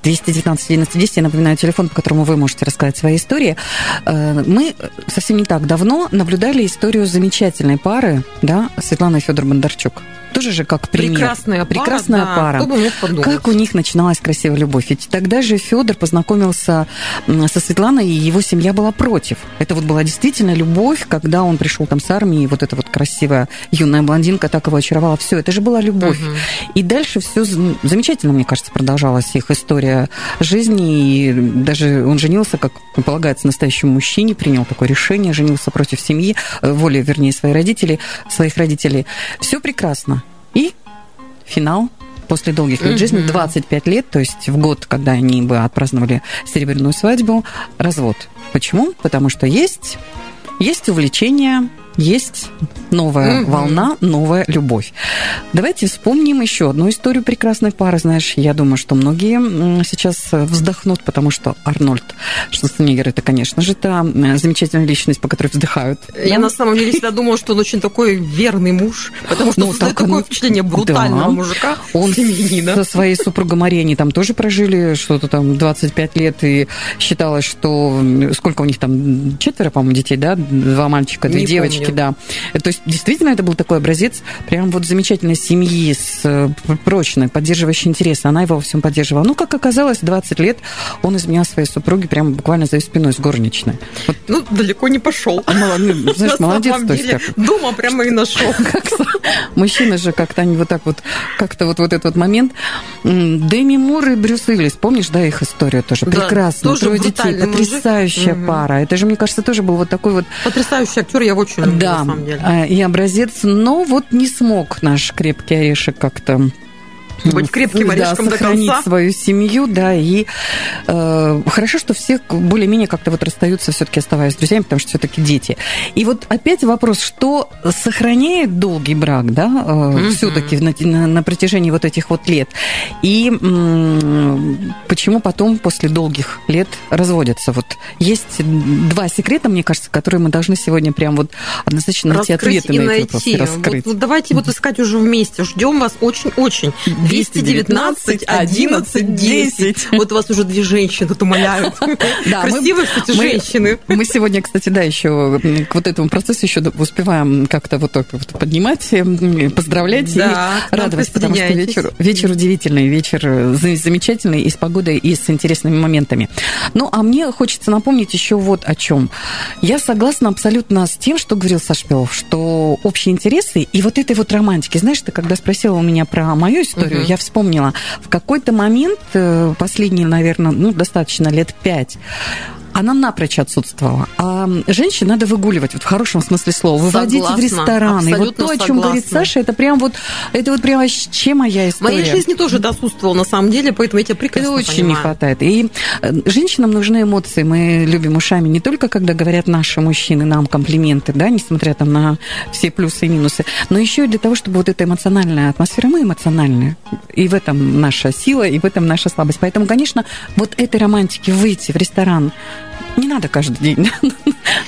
Speaker 5: 219 11 10, я напоминаю, телефон, по которому вы можете рассказать свои истории. Э, мы совсем не так давно наблюдали историю замечательной пары, да, Светлана и Федор Бондарчук тоже же как пример.
Speaker 6: Прекрасная пара.
Speaker 5: Прекрасная да, пара. Как у них начиналась красивая любовь. Ведь тогда же Федор познакомился со Светланой, и его семья была против. Это вот была действительно любовь, когда он пришел там с армии, вот эта вот красивая юная блондинка так его очаровала. Все, это же была любовь. Угу. И дальше все замечательно, мне кажется, продолжалась их история жизни. И даже он женился, как полагается, настоящему мужчине, принял такое решение, женился против семьи, э, воли, вернее, своих родителей, своих родителей. Все прекрасно. И финал после долгих лет жизни, 25 лет, то есть в год, когда они бы отпраздновали серебряную свадьбу, развод. Почему? Потому что есть, есть увлечение есть новая mm-hmm. волна, новая любовь. Давайте вспомним еще одну историю прекрасной пары. Знаешь, я думаю, что многие сейчас вздохнут, потому что Арнольд Шварценеггер это, конечно же, та замечательная личность, по которой вздыхают.
Speaker 6: Я да? на самом деле всегда думала, что он очень такой верный муж, потому что ну, так, такое он... впечатление брутального да. мужика,
Speaker 5: он семьянина. со своей супругой Марией, там тоже прожили что-то там 25 лет, и считалось, что сколько у них там, четверо, по-моему, детей, да? Два мальчика, две девочки девочки, да. То есть действительно это был такой образец прям вот замечательной семьи с э, прочной, поддерживающей интересы. Она его во всем поддерживала. Ну, как оказалось, 20 лет он изменял своей супруге прямо буквально за ее спиной с горничной.
Speaker 6: Вот. Ну, далеко не пошел.
Speaker 5: А, ну, знаешь, молодец.
Speaker 6: То есть, как... Дома прямо и нашел.
Speaker 5: Мужчины же как-то они вот так вот, как-то вот, вот этот вот момент. Дэми Мур и Брюс Уиллис, помнишь, да, их историю тоже? Прекрасно. Трое детей, потрясающая пара. Это же, мне кажется, тоже был вот такой вот...
Speaker 6: Потрясающий актер, я очень
Speaker 5: да, на самом деле. А, и образец, но вот не смог наш крепкий орешек как-то
Speaker 6: быть крепким орешком
Speaker 5: да,
Speaker 6: до конца.
Speaker 5: свою семью, да, и э, хорошо, что все более-менее как-то вот расстаются, все-таки оставаясь друзьями, потому что все-таки дети. И вот опять вопрос, что сохраняет долгий брак, да, э, mm-hmm. все-таки на, на, на протяжении вот этих вот лет, и м- почему потом после долгих лет разводятся? Вот есть два секрета, мне кажется, которые мы должны сегодня прям вот однозначно найти
Speaker 6: Раскрыть
Speaker 5: ответы
Speaker 6: и
Speaker 5: на
Speaker 6: найти.
Speaker 5: эти вопросы, раскрыть.
Speaker 6: Вот, вот давайте вот искать уже вместе, ждем вас очень-очень. 219 11 10. Вот у вас уже две женщины тут умоляют. Да, Красивые, кстати, женщины.
Speaker 5: Мы сегодня, кстати, да, еще к вот этому процессу еще успеваем как-то вот только вот поднимать, поздравлять и радовать, потому что вечер, вечер удивительный, вечер замечательный и с погодой, и с интересными моментами. Ну, а мне хочется напомнить еще вот о чем. Я согласна абсолютно с тем, что говорил Саш Белов, что общие интересы и вот этой вот романтики. Знаешь, ты когда спросила у меня про мою историю, угу. я вспомнила. В какой-то момент, э, последние, наверное, ну, достаточно лет пять, она напрочь отсутствовала. А женщин надо выгуливать, вот в хорошем смысле слова, выводить согласна, в рестораны. И вот то, о чем согласна. говорит Саша, это прям вот, это вот прям вообще моя история.
Speaker 6: Моей жизни тоже отсутствовала на самом деле, поэтому я тебя прекрасно Это
Speaker 5: очень понимаю. не хватает. И э, женщинам нужны эмоции. Мы любим ушами не только, когда говорят наши мужчины нам комплименты, да, несмотря там на все плюсы и минусы, но еще и для того, чтобы вот эта эмоциональная атмосфера, мы эмоциональные. И в этом наша сила, и в этом наша слабость. Поэтому, конечно, вот этой романтики выйти в ресторан, не надо каждый день.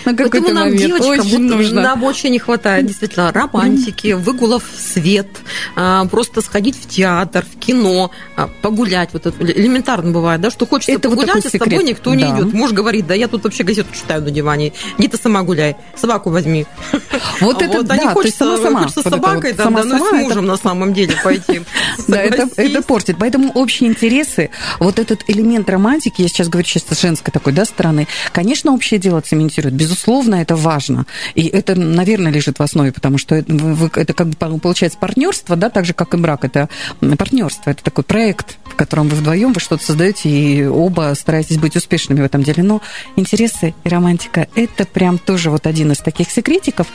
Speaker 5: На
Speaker 6: Поэтому нам, девочкам, вот
Speaker 5: нужно.
Speaker 6: нам очень не хватает действительно романтики, выгулов в свет, а, просто сходить в театр, в кино, а, погулять. Вот это элементарно бывает, да, что хочется
Speaker 5: Это вот
Speaker 6: погулять,
Speaker 5: такой
Speaker 6: а с тобой
Speaker 5: секрет.
Speaker 6: никто не
Speaker 5: Да.
Speaker 6: идет. Муж говорит, да я тут вообще газету читаю на диване. Иди ты сама гуляй, собаку возьми.
Speaker 5: Вот это,
Speaker 6: а не
Speaker 5: да, то есть
Speaker 6: хочется,
Speaker 5: сама-сама.
Speaker 6: хочется с
Speaker 5: Вот
Speaker 6: собакой,
Speaker 5: вот
Speaker 6: да, да, ну и с
Speaker 5: сама-сама, это
Speaker 6: мужем на самом деле пойти.
Speaker 5: Да, это, это портит. Поэтому общие интересы, вот этот элемент романтики, я сейчас говорю чисто женской такой да, стороны, конечно, общее дело цементирует. Безусловно, это важно. И это, наверное, лежит в основе, потому что это, как бы получается партнерство, да, так же, как и брак. Это партнерство, это такой проект, в котором вы вдвоем вы что-то создаете, и оба стараетесь быть успешными в этом деле. Но интересы и романтика – это прям тоже вот один из таких секретиков,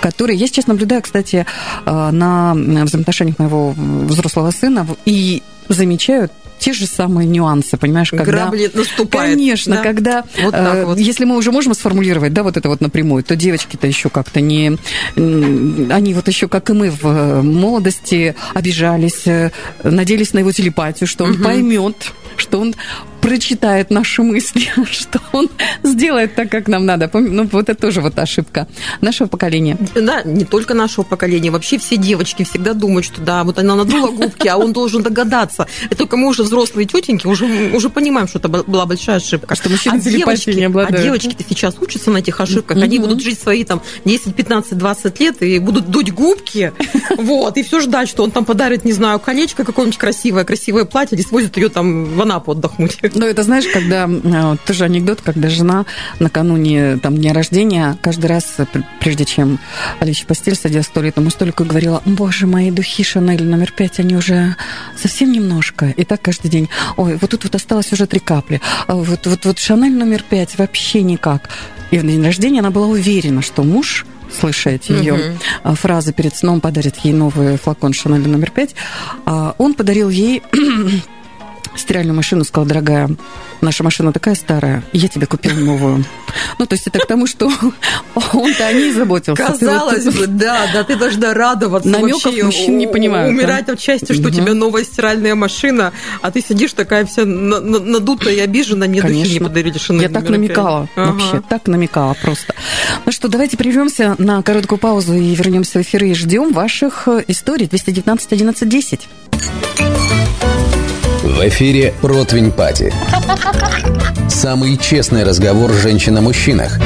Speaker 5: который я сейчас наблюдаю, кстати, э, на взаимоотношениях моего взрослого сына и замечаю те же самые нюансы, понимаешь, когда...
Speaker 6: Грабли наступает.
Speaker 5: Конечно,
Speaker 6: да.
Speaker 5: когда,
Speaker 6: Вот так
Speaker 5: э,
Speaker 6: вот.
Speaker 5: если мы уже можем сформулировать, да, вот это вот напрямую, то девочки-то еще как-то не, они вот еще, как и мы в э, молодости, обижались, э, надеялись на его телепатию, что он поймет, что он прочитает наши мысли, что он сделает так, как нам надо. Ну, вот это тоже вот ошибка нашего поколения.
Speaker 6: Да, не только нашего поколения, вообще все девочки всегда думают, что да, вот она надула губки, а он должен догадаться. И только мы уже взрослые тетеньки уже, уже понимаем, что это была большая ошибка.
Speaker 5: Что мужчины телепатией
Speaker 6: девочки,
Speaker 5: не обладают.
Speaker 6: а девочки-то сейчас учатся на этих ошибках, они будут жить свои там 10, 15, 20 лет и будут дуть губки, вот, и все ждать, что он там подарит, не знаю, колечко какое-нибудь красивое, красивое платье, или свозит ее там в Анапу отдохнуть.
Speaker 5: Ну, это знаешь, когда э, тоже анекдот, когда жена накануне там дня рождения каждый раз, э, пр- прежде чем лечь в постель, садилась к туалетному столику говорила, боже, мои духи Шанель номер пять, они уже совсем немножко. И так каждый день. Ой, вот тут вот осталось уже три капли. А Вот, вот, вот Шанель номер пять вообще никак. И в день рождения она была уверена, что муж слыша эти ее
Speaker 6: Мгм.
Speaker 5: фразы перед сном, подарит ей новый флакон Шанель номер пять. А Он подарил ей стиральную машину, сказал, дорогая, наша машина такая старая, я тебе купил новую. Ну, то есть это к тому, что он-то о ней заботился.
Speaker 6: Казалось бы, да, да, ты должна радоваться. Вообще,
Speaker 5: мужчин не понимают,
Speaker 6: Умирать от счастья, что у тебя новая стиральная машина, а ты сидишь такая вся на- на- надутая и обижена, мне духи не подарили
Speaker 5: Я так намекала, вообще, так намекала просто. Ну что, давайте прервемся на короткую паузу и вернемся в эфир и ждем ваших э, историй. 219 11 10.
Speaker 2: В эфире «Противень Пати». Самый честный разговор женщин о мужчинах.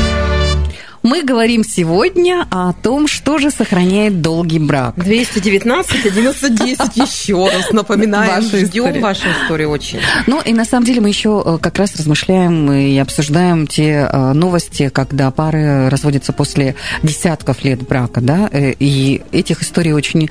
Speaker 5: Мы говорим сегодня о том, что же сохраняет долгий брак.
Speaker 6: 219 11 10 еще раз напоминаем,
Speaker 5: Ваша
Speaker 6: ждем
Speaker 5: история.
Speaker 6: ваши истории очень.
Speaker 5: Ну и на самом деле мы еще э, как раз размышляем и обсуждаем те э, новости, когда пары разводятся после десятков лет брака, да, э, и этих историй очень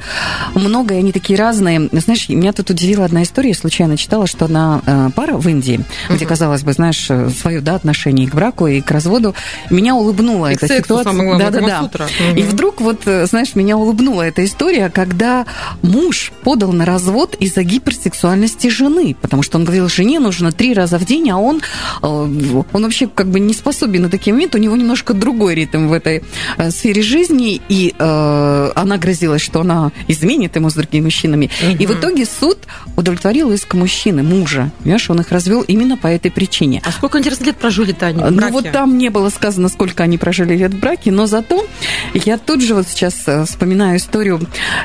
Speaker 5: много, и они такие разные. Знаешь, меня тут удивила одна история, я случайно читала, что одна э, пара в Индии, где, казалось бы, знаешь, свое, да, отношение к браку, и к разводу, меня улыбнула
Speaker 6: И к
Speaker 5: эта
Speaker 6: сексу,
Speaker 5: ситуация.
Speaker 6: самое главное,
Speaker 5: да, да, да. И вдруг вот, э, знаешь, меня улыбнула эта история, когда муж подал на развод из-за гиперсексуальности жены, потому что он говорил, жене нужно три раза в день, а он, э, он вообще как бы не способен на такие моменты, у него немножко другой ритм в этой э, сфере жизни, и э, она грозилась, что она изменит ему с другими мужчинами. И в итоге суд удовлетворил иск мужчины, мужа, понимаешь, он их развел именно по этой причине.
Speaker 6: А сколько, интересно, лет прожили-то они
Speaker 5: Ну вот там не было сказано, сколько они прожили лет в браке, но зато я тут же вот сейчас э, вспоминаю историю,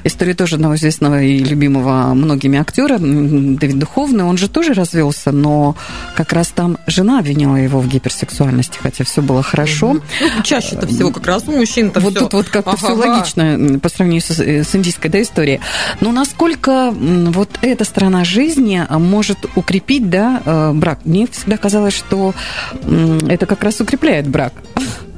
Speaker 5: историю тоже одного известного и любимого многими актера, Давид Духовный, он же тоже развелся, но как раз там жена обвиняла его в гиперсексуальности, хотя все было хорошо.
Speaker 6: Ну, чаще-то всего как раз у мужчин-то
Speaker 5: Вот
Speaker 6: всё.
Speaker 5: тут вот как-то все
Speaker 6: Ага-га.
Speaker 5: логично по сравнению с, э, с индийской да, историей. Но насколько вот эта сторона жизни а, может укрепить да, э, брак? Мне всегда казалось, что это как раз укрепляет брак.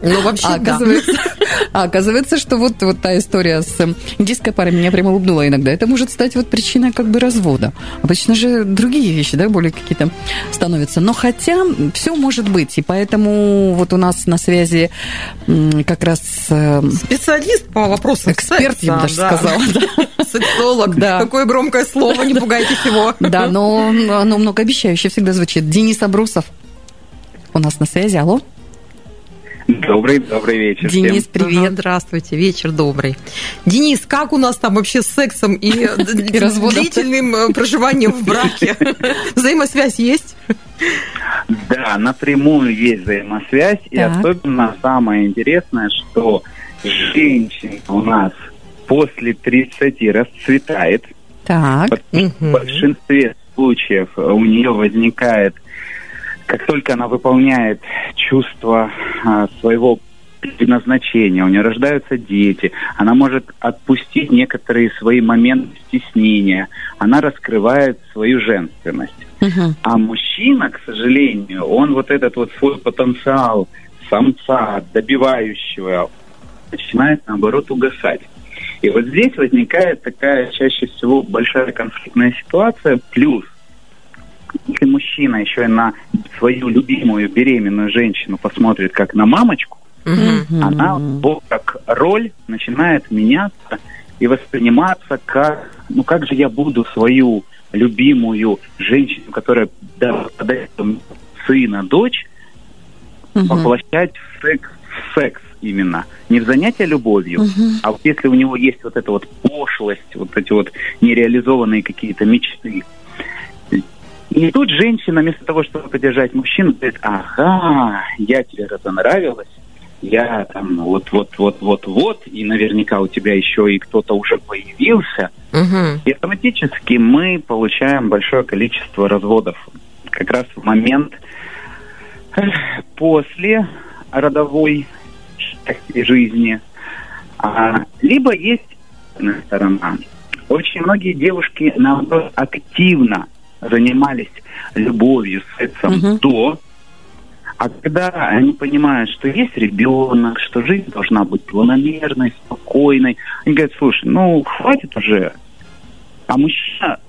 Speaker 6: Ну, вообще,
Speaker 5: А
Speaker 6: да.
Speaker 5: оказывается, а оказывается, что вот, вот та история с эм, индийской парой меня прямо улыбнула иногда. Это может стать вот причиной как бы развода. Обычно же другие вещи, да, более какие-то становятся. Но хотя все может быть. И поэтому вот у нас на связи как раз э,
Speaker 6: Специалист по вопросам
Speaker 5: эксперт, я бы даже
Speaker 6: секса, да.
Speaker 5: сказала. да.
Speaker 6: Сексолог.
Speaker 5: Да.
Speaker 6: Какое громкое слово, не пугайтесь его.
Speaker 5: Да, но оно многообещающе всегда звучит. Денис Абрусов у нас на связи. Алло.
Speaker 8: Добрый, добрый вечер. всем.
Speaker 5: Денис, привет.
Speaker 6: Ага, здравствуйте, вечер добрый. Денис, как у нас там вообще с сексом и,
Speaker 5: И
Speaker 6: длительным э, проживанием в браке? Взаимосвязь есть?
Speaker 8: Да, напрямую есть взаимосвязь. Так. И особенно самое интересное, что женщина у нас после 30 расцветает.
Speaker 5: Так.
Speaker 8: В большинстве случаев у нее возникает, как только она выполняет чувство а, своего предназначения, у нее рождаются дети, она может отпустить некоторые свои моменты стеснения, она раскрывает свою женственность. Uh-huh. А мужчина, к сожалению, он вот этот вот свой потенциал самца, добивающего, начинает, наоборот, угасать. И вот здесь возникает такая чаще всего большая конфликтная ситуация. Плюс, если мужчина еще и на свою любимую беременную женщину посмотрит как на мамочку, mm-hmm. она как роль начинает меняться и восприниматься как, ну как же я буду свою любимую женщину, которая да, подает сына, дочь, mm-hmm. воплощать в секс, в секс именно. Не в занятие любовью, uh-huh. а вот если у него есть вот эта вот пошлость, вот эти вот нереализованные какие-то мечты. И тут женщина вместо того, чтобы поддержать мужчину, говорит, ага, я тебе разонравилась, я там вот-вот-вот-вот-вот, и наверняка у тебя еще и кто-то уже появился. Uh-huh. И автоматически мы получаем большое количество разводов. Как раз в момент после родовой жизни. А, либо есть сторона. Очень многие девушки, наоборот, активно занимались любовью, сексом угу. до, а когда они понимают, что есть ребенок, что жизнь должна быть планомерной, спокойной, они говорят, слушай, ну, хватит уже. А мужчина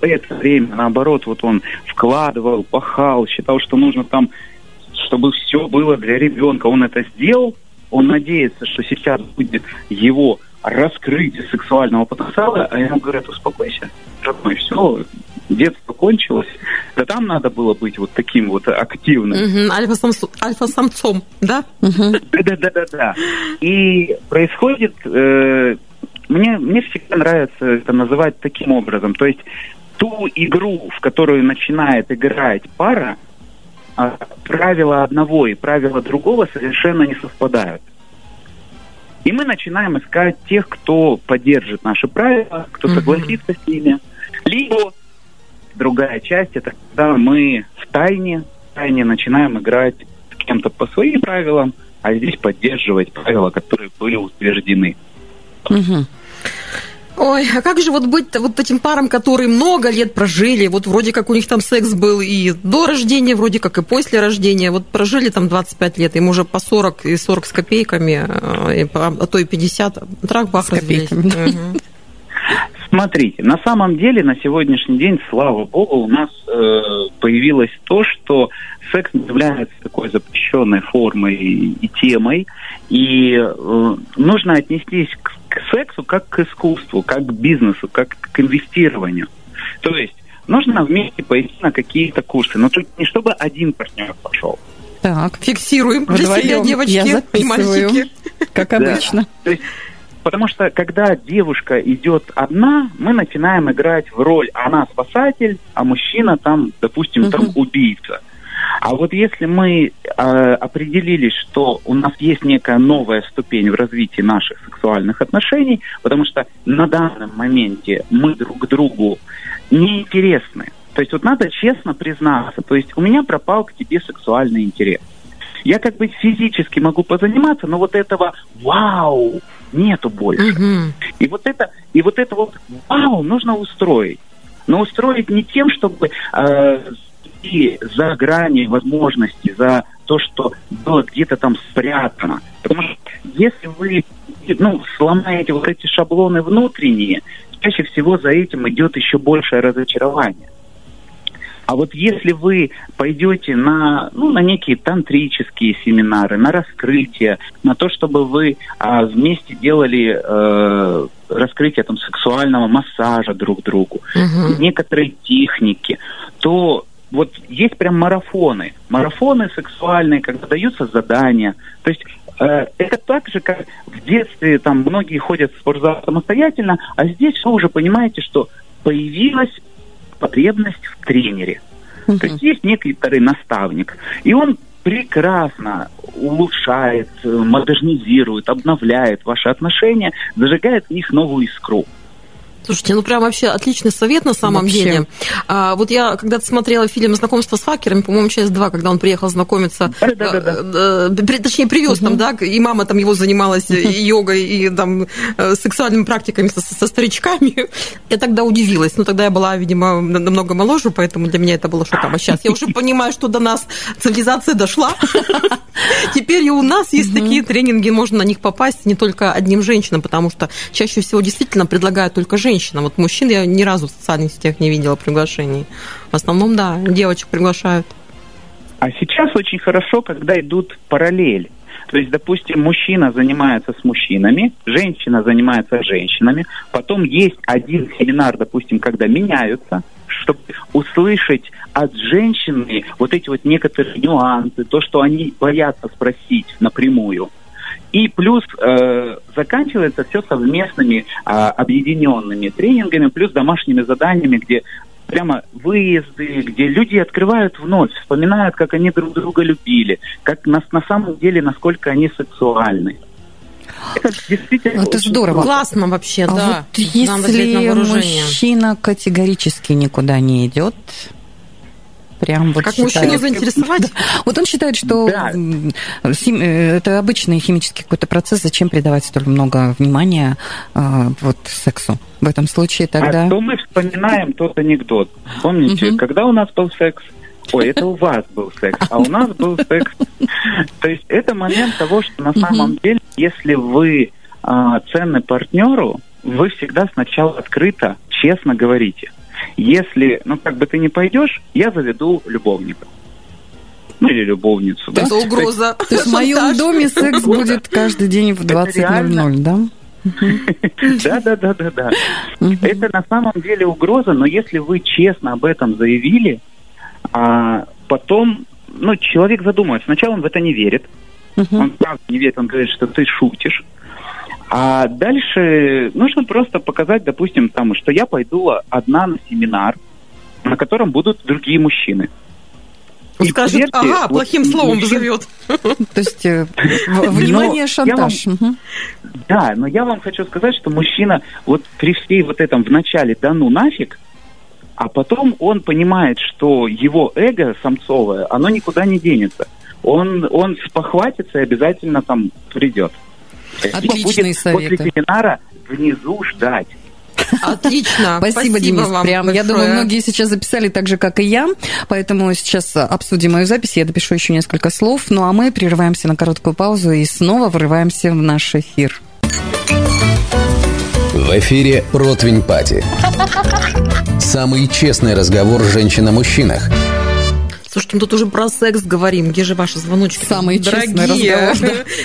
Speaker 8: в это время, наоборот, вот он вкладывал, пахал, считал, что нужно там, чтобы все было для ребенка. Он это сделал, он надеется, что сейчас будет его раскрытие сексуального потенциала, а ему говорят, успокойся, родной, все, детство кончилось. Да там надо было быть вот таким вот активным.
Speaker 6: Угу, альфа-самцом, альфа-самцом, да?
Speaker 8: Да-да-да-да. И происходит... Э, мне, мне всегда нравится это называть таким образом. То есть ту игру, в которую начинает играть пара, а правила одного и правила другого совершенно не совпадают. И мы начинаем искать тех, кто поддержит наши правила, кто согласится с ними. Либо другая часть, это когда мы в тайне, в тайне начинаем играть с кем-то по своим правилам, а здесь поддерживать правила, которые были утверждены.
Speaker 6: Угу. Ой, а как же вот быть вот этим парам, которые много лет прожили, вот вроде как у них там секс был и до рождения, вроде как и после рождения, вот прожили там 25 лет, им уже по 40 и 40 с копейками, э, а то и 50, трах бах развелись.
Speaker 8: Смотрите, на самом деле на сегодняшний день, слава богу, у нас э, появилось то, что секс является такой запрещенной формой и темой, и э, нужно отнестись к к сексу как к искусству, как к бизнесу, как к инвестированию. То есть нужно вместе пойти на какие-то курсы, но тут не чтобы один партнер пошел.
Speaker 6: Так, фиксируем для Вдвоем. себя девочки Я и мальчики.
Speaker 5: Как обычно. Да.
Speaker 8: То есть Потому что когда девушка идет одна, мы начинаем играть в роль она спасатель, а мужчина там, допустим, uh-huh. там убийца. А вот если мы э, определили, что у нас есть некая новая ступень в развитии наших сексуальных отношений, потому что на данном моменте мы друг другу неинтересны. То есть вот надо честно признаться, то есть у меня пропал к тебе сексуальный интерес. Я как бы физически могу позаниматься, но вот этого вау нету больше. Угу. И вот это и вот это вот вау нужно устроить. Но устроить не тем, чтобы э, за грани возможностей, за то, что было где-то там спрятано. Потому что если вы ну, сломаете вот эти шаблоны внутренние, чаще всего за этим идет еще большее разочарование. А вот если вы пойдете на, ну, на некие тантрические семинары, на раскрытие, на то, чтобы вы а, вместе делали э, раскрытие там, сексуального массажа друг другу, угу. некоторые техники, то вот есть прям марафоны, марафоны сексуальные, когда даются задания. То есть э, это так же, как в детстве там многие ходят в спортзал самостоятельно, а здесь вы уже понимаете, что появилась потребность в тренере. То есть есть некоторый наставник, и он прекрасно улучшает, э, модернизирует, обновляет ваши отношения, зажигает в них новую искру.
Speaker 6: Слушайте, ну прям вообще отличный совет на самом вообще. деле. А, вот я когда-то смотрела фильм «Знакомство с факерами», по-моему, часть 2, когда он приехал знакомиться, да, да, да, да. Э, точнее, привез угу. там, да, и мама там его занималась и йогой, и там э, сексуальными практиками со, со старичками. Я тогда удивилась. Ну, тогда я была, видимо, намного моложе, поэтому для меня это было шоком. А сейчас я уже понимаю, что до нас цивилизация дошла. Теперь и у нас есть такие тренинги, можно на них попасть не только одним женщинам, потому что чаще всего действительно предлагают только женщинам женщинам. Вот мужчин я ни разу в социальных сетях не видела приглашений. В основном, да, девочек приглашают.
Speaker 8: А сейчас очень хорошо, когда идут параллель. То есть, допустим, мужчина занимается с мужчинами, женщина занимается с женщинами, потом есть один семинар, допустим, когда меняются, чтобы услышать от женщины вот эти вот некоторые нюансы, то, что они боятся спросить напрямую. И плюс э, заканчивается все совместными э, объединенными тренингами, плюс домашними заданиями, где прямо выезды, где люди открывают вновь, вспоминают, как они друг друга любили, как на, на самом деле, насколько они сексуальны.
Speaker 5: Это действительно Это здорово.
Speaker 6: Классно вообще, а да.
Speaker 5: Вот если мужчина категорически никуда не идет, Прям вот
Speaker 6: как считает. мужчину заинтересовать?
Speaker 5: Вот он считает, что да. Э, это обычный химический какой-то процесс, зачем придавать столь много внимания а, вот сексу? В этом случае тогда...
Speaker 8: А то мы вспоминаем тот анекдот. Помните, угу. когда у нас был секс? Ой, это у вас был секс, а у нас был секс. То есть это момент того, что на самом деле, если вы а, ценны партнеру, вы всегда сначала открыто, честно говорите. Если, ну, как бы ты не пойдешь, я заведу любовника. Ну, или любовницу.
Speaker 6: Это да? угроза.
Speaker 5: То есть в моем доме секс будет каждый день в 20.00, да?
Speaker 8: Да, да, да, да, да. Это на самом деле угроза, но если вы честно об этом заявили, а потом, ну, человек задумается. Сначала он в это не верит. Он правда не верит, он говорит, что ты шутишь. А дальше нужно просто показать, допустим, там, что я пойду одна на семинар, на котором будут другие мужчины.
Speaker 6: И Скажет, поверьте, ага, вот плохим словом мужчин... зовет.
Speaker 5: То есть, э, внимание, шантаж.
Speaker 8: Да, но я вам хочу сказать, что мужчина вот при всей вот этом в начале да ну нафиг, а потом он понимает, что его эго самцовое, оно никуда не денется. Он, он спохватится и обязательно там придет.
Speaker 5: Отличные будет советы.
Speaker 8: После семинара внизу ждать.
Speaker 6: Отлично.
Speaker 5: Спасибо, Спасибо Денис. Вам прям, большое. я думаю, многие сейчас записали так же, как и я, поэтому сейчас обсудим мою запись, я допишу еще несколько слов, ну а мы прерываемся на короткую паузу и снова врываемся в наш эфир.
Speaker 2: В эфире «Противень Пати». Самый честный разговор женщин о мужчинах –
Speaker 6: Слушайте, мы тут уже про секс говорим. Где же ваши звоночки?
Speaker 5: Самые
Speaker 6: дорогие.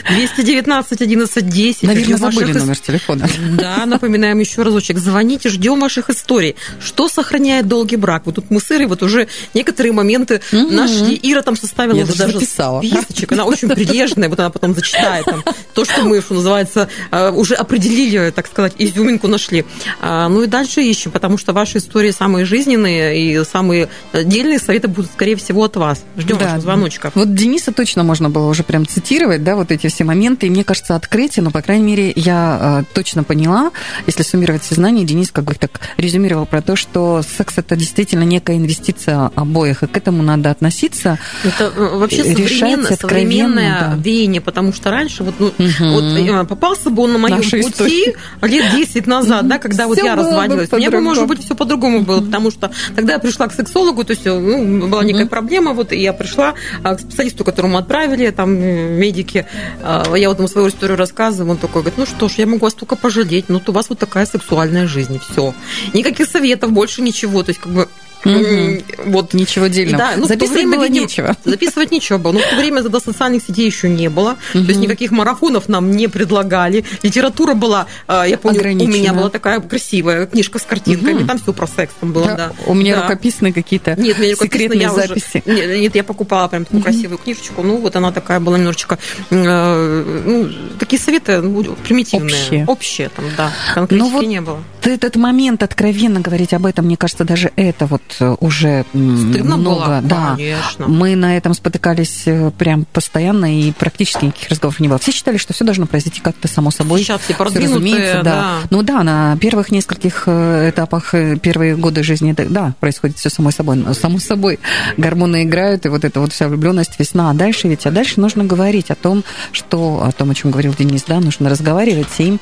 Speaker 6: 219 11 10.
Speaker 5: Наверное, забыли номер телефона.
Speaker 6: Да, напоминаем еще разочек. Звоните, ждем ваших историй. Что сохраняет долгий брак? Вот тут мы с Ирой вот уже некоторые моменты нашли. Ира там составила
Speaker 5: Я даже списочек.
Speaker 6: Она очень прилежная, вот она потом зачитает там то, что мы, что называется, э, уже определили, так сказать, изюминку нашли. А, ну и дальше ищем, потому что ваши истории самые жизненные и самые дельные советы будут, скорее всего, от вас. Ждем да. ваших звоночков.
Speaker 5: Вот Дениса точно можно было уже прям цитировать, да, вот эти все моменты. И мне кажется, открытие, но, по крайней мере, я э, точно поняла, если суммировать все знания, Денис как бы так резюмировал про то, что секс это действительно некая инвестиция обоих, и к этому надо относиться.
Speaker 6: Это э, вообще современное, современное да. веяние, потому что раньше вот, ну, угу. вот э, попался бы он на моем пути история. лет 10 назад, да, когда вот я разводилась. Меня бы, может быть, все по-другому было, потому что тогда я пришла к сексологу, то есть ну, была некая проблема проблема, вот, я пришла а, к специалисту, которому отправили, там, медики, а, я вот ему свою историю рассказываю, он такой говорит, ну что ж, я могу вас только пожалеть, ну, у вас вот такая сексуальная жизнь, все. Никаких советов, больше ничего, то есть, как бы,
Speaker 5: Угу. Вот. Ничего дельного. Да,
Speaker 6: ну, записывать время, было видимо, нечего. Записывать нечего было. Но в то время тогда социальных сетей еще не было. Угу. То есть никаких марафонов нам не предлагали. Литература была, а, я помню, у меня была такая красивая книжка с картинками. Угу. Там все про секс там было, да. да.
Speaker 5: У меня
Speaker 6: да.
Speaker 5: рукописные какие-то нет, меня секретные я записи.
Speaker 6: Уже, нет, нет, я покупала прям такую угу. красивую книжечку. Ну, вот она такая была немножечко... Э, ну, такие советы ну, примитивные.
Speaker 5: Общие.
Speaker 6: Общие там, да. Конкретики ну, вот...
Speaker 5: не
Speaker 6: было.
Speaker 5: этот момент откровенно говорить об этом, мне кажется, даже это вот уже м,
Speaker 6: Стыдно
Speaker 5: много,
Speaker 6: было?
Speaker 5: да.
Speaker 6: Конечно.
Speaker 5: Мы на этом спотыкались э, прям постоянно и практически никаких разговоров не было. Все считали, что все должно произойти как-то само собой.
Speaker 6: Сейчас все продвинутые,
Speaker 5: разумеется,
Speaker 6: да.
Speaker 5: Ну да, на первых нескольких э, этапах, э, первые годы жизни, да, происходит все само собой. Но Само собой гормоны играют, и вот эта вот вся влюбленность, весна. А дальше ведь, а дальше нужно говорить о том, что, о том, о чем говорил Денис, да, нужно разговаривать и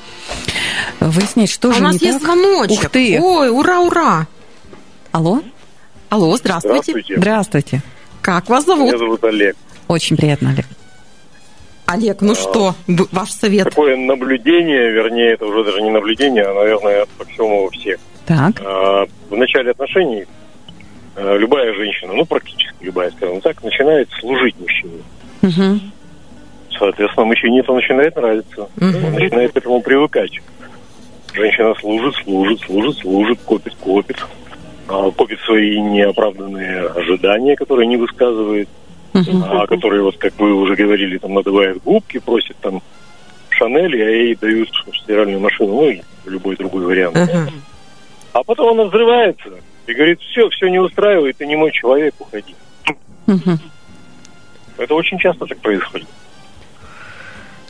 Speaker 5: выяснять, что
Speaker 6: А
Speaker 5: же
Speaker 6: у нас
Speaker 5: не
Speaker 6: есть
Speaker 5: так.
Speaker 6: звоночек.
Speaker 5: Ух ты!
Speaker 6: Ой, ура, ура!
Speaker 5: Алло?
Speaker 6: Алло, здравствуйте.
Speaker 9: Здравствуйте.
Speaker 5: Здравствуйте.
Speaker 6: Как вас зовут?
Speaker 9: Меня зовут Олег.
Speaker 5: Очень приятно, Олег.
Speaker 6: Олег, ну что, б- ваш совет?
Speaker 9: Такое наблюдение, вернее, это уже даже не наблюдение, а, наверное, по всему у всех.
Speaker 5: Так.
Speaker 9: А, В начале отношений а, любая женщина, ну, практически любая, скажем так, начинает служить мужчине.
Speaker 5: Мгм.
Speaker 9: Соответственно, мужчине это начинает нравиться.
Speaker 6: Мгм.
Speaker 9: Он начинает к этому привыкать. Женщина служит, служит, служит, служит, копит, копит. А, Копит свои неоправданные ожидания, которые не высказывает.
Speaker 5: Мгм.
Speaker 9: а, которые, вот как вы уже говорили, там надувает губки, просит там Шанель, а ей дают стиральную машину, ну и любой другой вариант.
Speaker 6: Ага.
Speaker 9: А потом она взрывается и говорит, все, все не устраивает, ты не мой человек, уходи.
Speaker 5: Мгм.
Speaker 9: Это очень часто так происходит.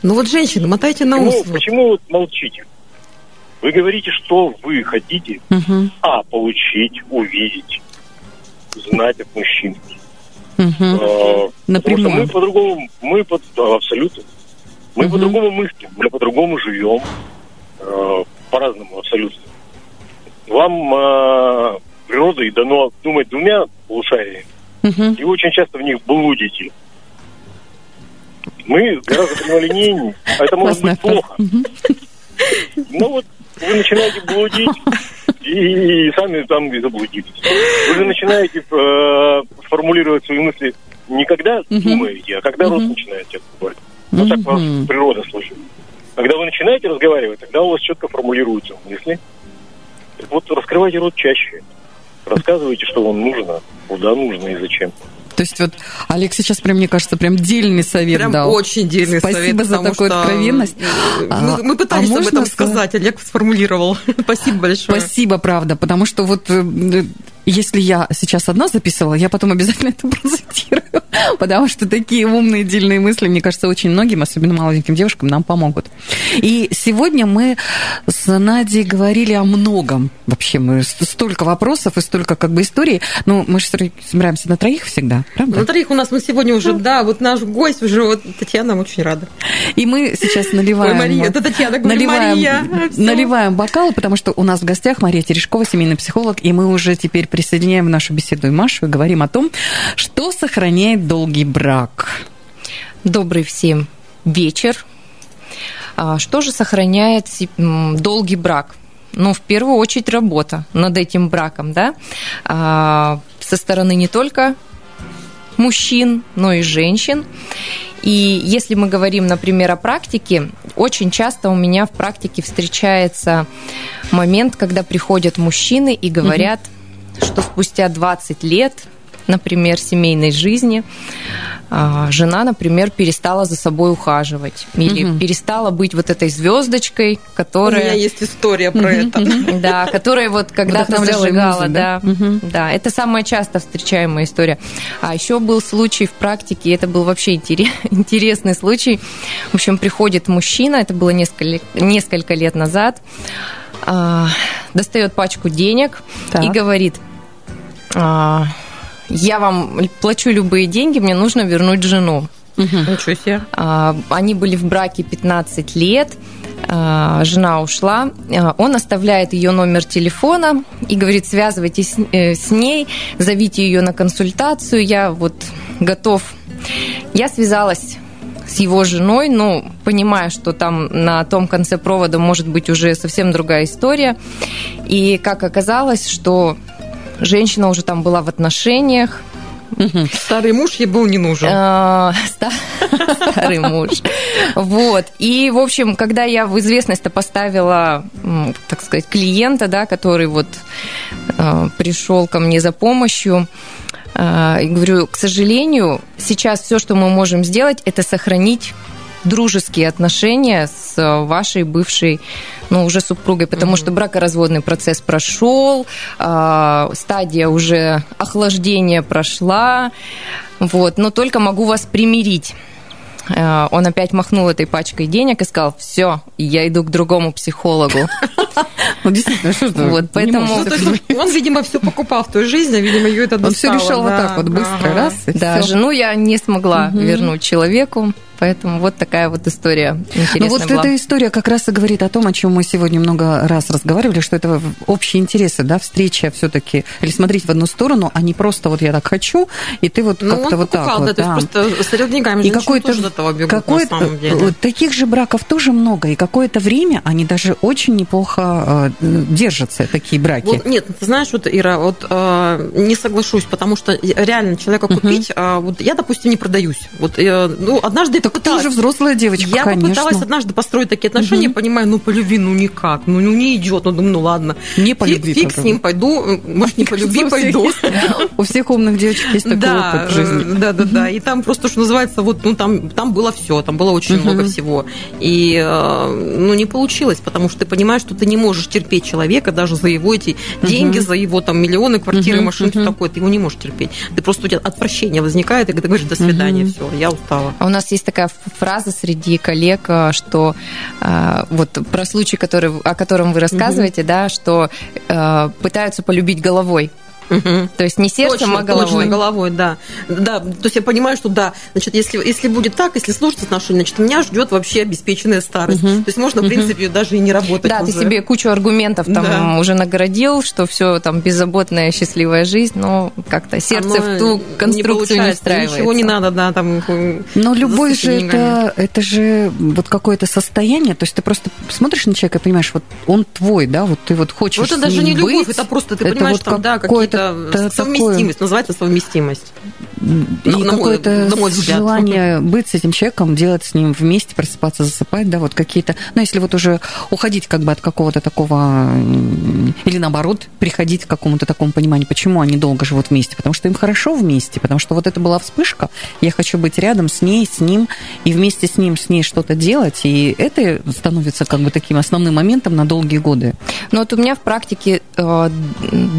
Speaker 6: Ну вот, женщины, мотайте на
Speaker 9: Почему,
Speaker 6: ус. вот.
Speaker 9: почему вы молчите? Вы говорите, что вы хотите,
Speaker 5: Мгм.
Speaker 9: а, получить, увидеть, знать от мужчин.
Speaker 5: Мгм.
Speaker 9: А, Потому что мы по-другому, мы под, да, абсолютно. Мы
Speaker 5: Мгм.
Speaker 9: по-другому мыслим, мы по-другому живем, э, по-разному абсолютно. Вам э, природой дано думать двумя полушариями,
Speaker 5: Мгм.
Speaker 9: и вы очень часто в них блудите. Мы гораздо прямолинейнее, а это может быть плохо. Ну вот вы начинаете блудить, и сами там и заблудились. Вы же начинаете э, формулировать свои мысли не когда думаете, а когда рот
Speaker 5: Мгм.
Speaker 9: начинаете открывать. Ну так вас природа слышит. Когда вы начинаете разговаривать, тогда у вас четко формулируются мысли. Так вот, раскрывайте рот чаще. Рассказывайте, что вам нужно, куда нужно и зачем.
Speaker 5: То есть вот Олег сейчас прям, мне кажется, прям дельный совет
Speaker 6: Прям
Speaker 5: дал.
Speaker 6: очень дельный
Speaker 5: Спасибо
Speaker 6: совет.
Speaker 5: за
Speaker 6: потому
Speaker 5: такую
Speaker 6: что,
Speaker 5: откровенность. А-
Speaker 6: Мы, мы пытались
Speaker 5: а
Speaker 6: об этом
Speaker 5: сказать?
Speaker 6: Олег сформулировал. Спасибо большое.
Speaker 5: Спасибо, правда, потому что вот э, если я сейчас одна записывала, я потом обязательно это процитирую, потому что такие умные, дельные мысли, мне кажется, очень многим, особенно маленьким девушкам, нам помогут. И сегодня мы с Надей говорили о многом. Вообще, мы столько вопросов и столько как бы историй. Ну, мы же собираемся на троих всегда, правда?
Speaker 6: На троих у нас мы сегодня уже, да, вот наш гость уже, вот Татьяна, очень рада.
Speaker 5: И мы сейчас наливаем...
Speaker 6: Ой, Мария, это Татьяна, говорю,
Speaker 5: наливаем,
Speaker 6: Мария.
Speaker 5: Наливаем бокал, потому что у нас в гостях Мария Терешкова, семейный психолог, и мы уже теперь присоединяем в нашу беседу и Машу и говорим о том, что сохраняет долгий брак.
Speaker 10: Добрый всем вечер. А, Что же сохраняет долгий брак? Ну, в первую очередь, работа над этим браком, да, А, со стороны не только мужчин, но и женщин. И если мы говорим, например, о практике, очень часто у меня в практике встречается момент, когда приходят мужчины и говорят, что спустя 20 лет, например, семейной жизни, а, жена, например, перестала за собой ухаживать или
Speaker 5: Мгм.
Speaker 10: перестала быть вот этой звездочкой,
Speaker 6: У
Speaker 10: которая...
Speaker 6: меня есть история про это.
Speaker 10: Да, которая вот когда-то зажигала, да.
Speaker 5: да?
Speaker 10: Это самая часто встречаемая история. А еще был случай в практике, это был вообще интере- интересный случай. В общем, приходит мужчина, это было несколько, несколько лет назад, а, достает пачку денег и говорит, я вам плачу любые деньги, мне нужно вернуть жену.
Speaker 6: Ничего себе.
Speaker 10: А, Они были в браке 15 лет. а, Жена ушла. А, Он оставляет ее номер телефона и говорит, связывайтесь э, с ней, зовите ее на консультацию. Я вот готов. Я связалась с его женой, ну, понимая, что там на том конце провода может быть уже совсем другая история. И как оказалось, что женщина уже там была в отношениях,
Speaker 6: Старый муж ей был не нужен.
Speaker 10: а, ста- Старый муж. Вот. И, в общем, когда я в известность-то поставила, так сказать, клиента, да, который вот пришел ко мне за помощью, а, и говорю, к сожалению, сейчас все, что мы можем сделать, это сохранить дружеские отношения с вашей бывшей, ну, уже супругой, потому что бракоразводный процесс прошел, а, стадия уже охлаждения прошла, вот, но только могу вас примирить. А, Он опять махнул этой пачкой денег и сказал, все, я иду к другому психологу.
Speaker 5: Ну, действительно, что же
Speaker 10: Вот, поэтому...
Speaker 6: Ну, то есть он, видимо, все покупал в той жизни, видимо, ее это
Speaker 5: Он все решил вот так вот быстро, раз,
Speaker 10: Да, жену я не смогла вернуть человеку, поэтому вот такая вот история интересная
Speaker 5: Ну вот
Speaker 10: была.
Speaker 5: эта история как раз и говорит о том, о чем мы сегодня много раз разговаривали, что это общие интересы, да, встреча все-таки, или смотреть в одну сторону, а не просто вот я так хочу, и ты вот
Speaker 6: Ну,
Speaker 5: как-то
Speaker 6: он
Speaker 5: вот так
Speaker 6: покупал,
Speaker 5: вот.
Speaker 6: да, то есть просто с деньгами
Speaker 5: И какой-то,
Speaker 6: тоже до этого бегут,
Speaker 5: какое-то-
Speaker 6: на самом деле.
Speaker 5: вот таких же браков тоже много, и какое-то время они даже очень неплохо э, держатся, такие браки.
Speaker 6: Вот, нет, ты знаешь, вот, Ира, вот э, не соглашусь, потому что реально человека купить, э, вот я, допустим, не продаюсь. Вот, э, ну, однажды я
Speaker 5: Так ты
Speaker 6: попыталась-
Speaker 5: уже взрослая девочка,
Speaker 6: Я
Speaker 5: конечно.
Speaker 6: попыталась однажды построить такие отношения,
Speaker 5: Мгм.
Speaker 6: понимаю, ну, по любви, ну, никак, ну, ну не идет, ну, думаю, ну, ладно.
Speaker 5: Не по
Speaker 6: Фиг-
Speaker 5: любви,
Speaker 6: Фиг с ним, пойду, может, не по любви пойду.
Speaker 5: У всех умных девочек есть такой
Speaker 6: Да,
Speaker 5: опыт в жизни.
Speaker 6: э, да, да, да. И там просто, что называется, вот, ну, там, там было все, там было очень много всего. И, э, ну, не получилось, потому что ты понимаешь, что ты не можешь терпеть человека даже за его эти деньги, за его там миллионы, квартиры, машины, все такое. Ты его не можешь терпеть. Ты просто у тебя отвращение возникает, и ты говоришь, до свидания, все, я устала.
Speaker 10: А у нас есть такая ф- фраза среди коллег, э, что э, вот про случай, который, о котором вы рассказываете, да, что э, пытаются полюбить головой. То есть не сердцем,
Speaker 6: точно,
Speaker 10: а головой.
Speaker 6: Точно, головой, да. Да, то есть я понимаю, что да, значит, если, если будет так, если сложатся отношения, значит, меня ждет вообще обеспеченная старость. То есть можно, в принципе, даже и не работать
Speaker 10: Да, ты
Speaker 6: уже.
Speaker 10: себе кучу аргументов там
Speaker 6: Да.
Speaker 10: уже нагородил, что все там беззаботная, счастливая жизнь, но как-то сердце
Speaker 6: Оно
Speaker 10: в ту
Speaker 6: не
Speaker 10: конструкцию не,
Speaker 6: получается,
Speaker 10: встраивается.
Speaker 6: Ничего не надо, да, там...
Speaker 5: Но любовь же это, это же вот какое-то состояние, то есть ты просто смотришь на человека и понимаешь, вот он твой, да, вот ты вот хочешь
Speaker 6: Вот это
Speaker 5: с
Speaker 6: даже
Speaker 5: ним
Speaker 6: не любовь,
Speaker 5: быть.
Speaker 6: это просто, ты
Speaker 5: Это
Speaker 6: понимаешь,
Speaker 5: вот
Speaker 6: там, да,
Speaker 5: какое-то
Speaker 6: какие-то
Speaker 5: та-
Speaker 6: совместимость, называется совместимость.
Speaker 5: И
Speaker 6: на
Speaker 5: какое-то
Speaker 6: на мой взгляд.
Speaker 5: желание быть с этим человеком, делать с ним вместе, просыпаться, засыпать, да, вот какие-то, ну, если вот уже уходить как бы от какого-то такого, или наоборот, приходить к какому-то такому пониманию, почему они долго живут вместе, потому что им хорошо вместе, потому что вот это была вспышка, я хочу быть рядом с ней, с ним, и вместе с ним, с ней что-то делать, и это становится как бы таким основным моментом на долгие годы.
Speaker 10: Но вот у меня в практике э,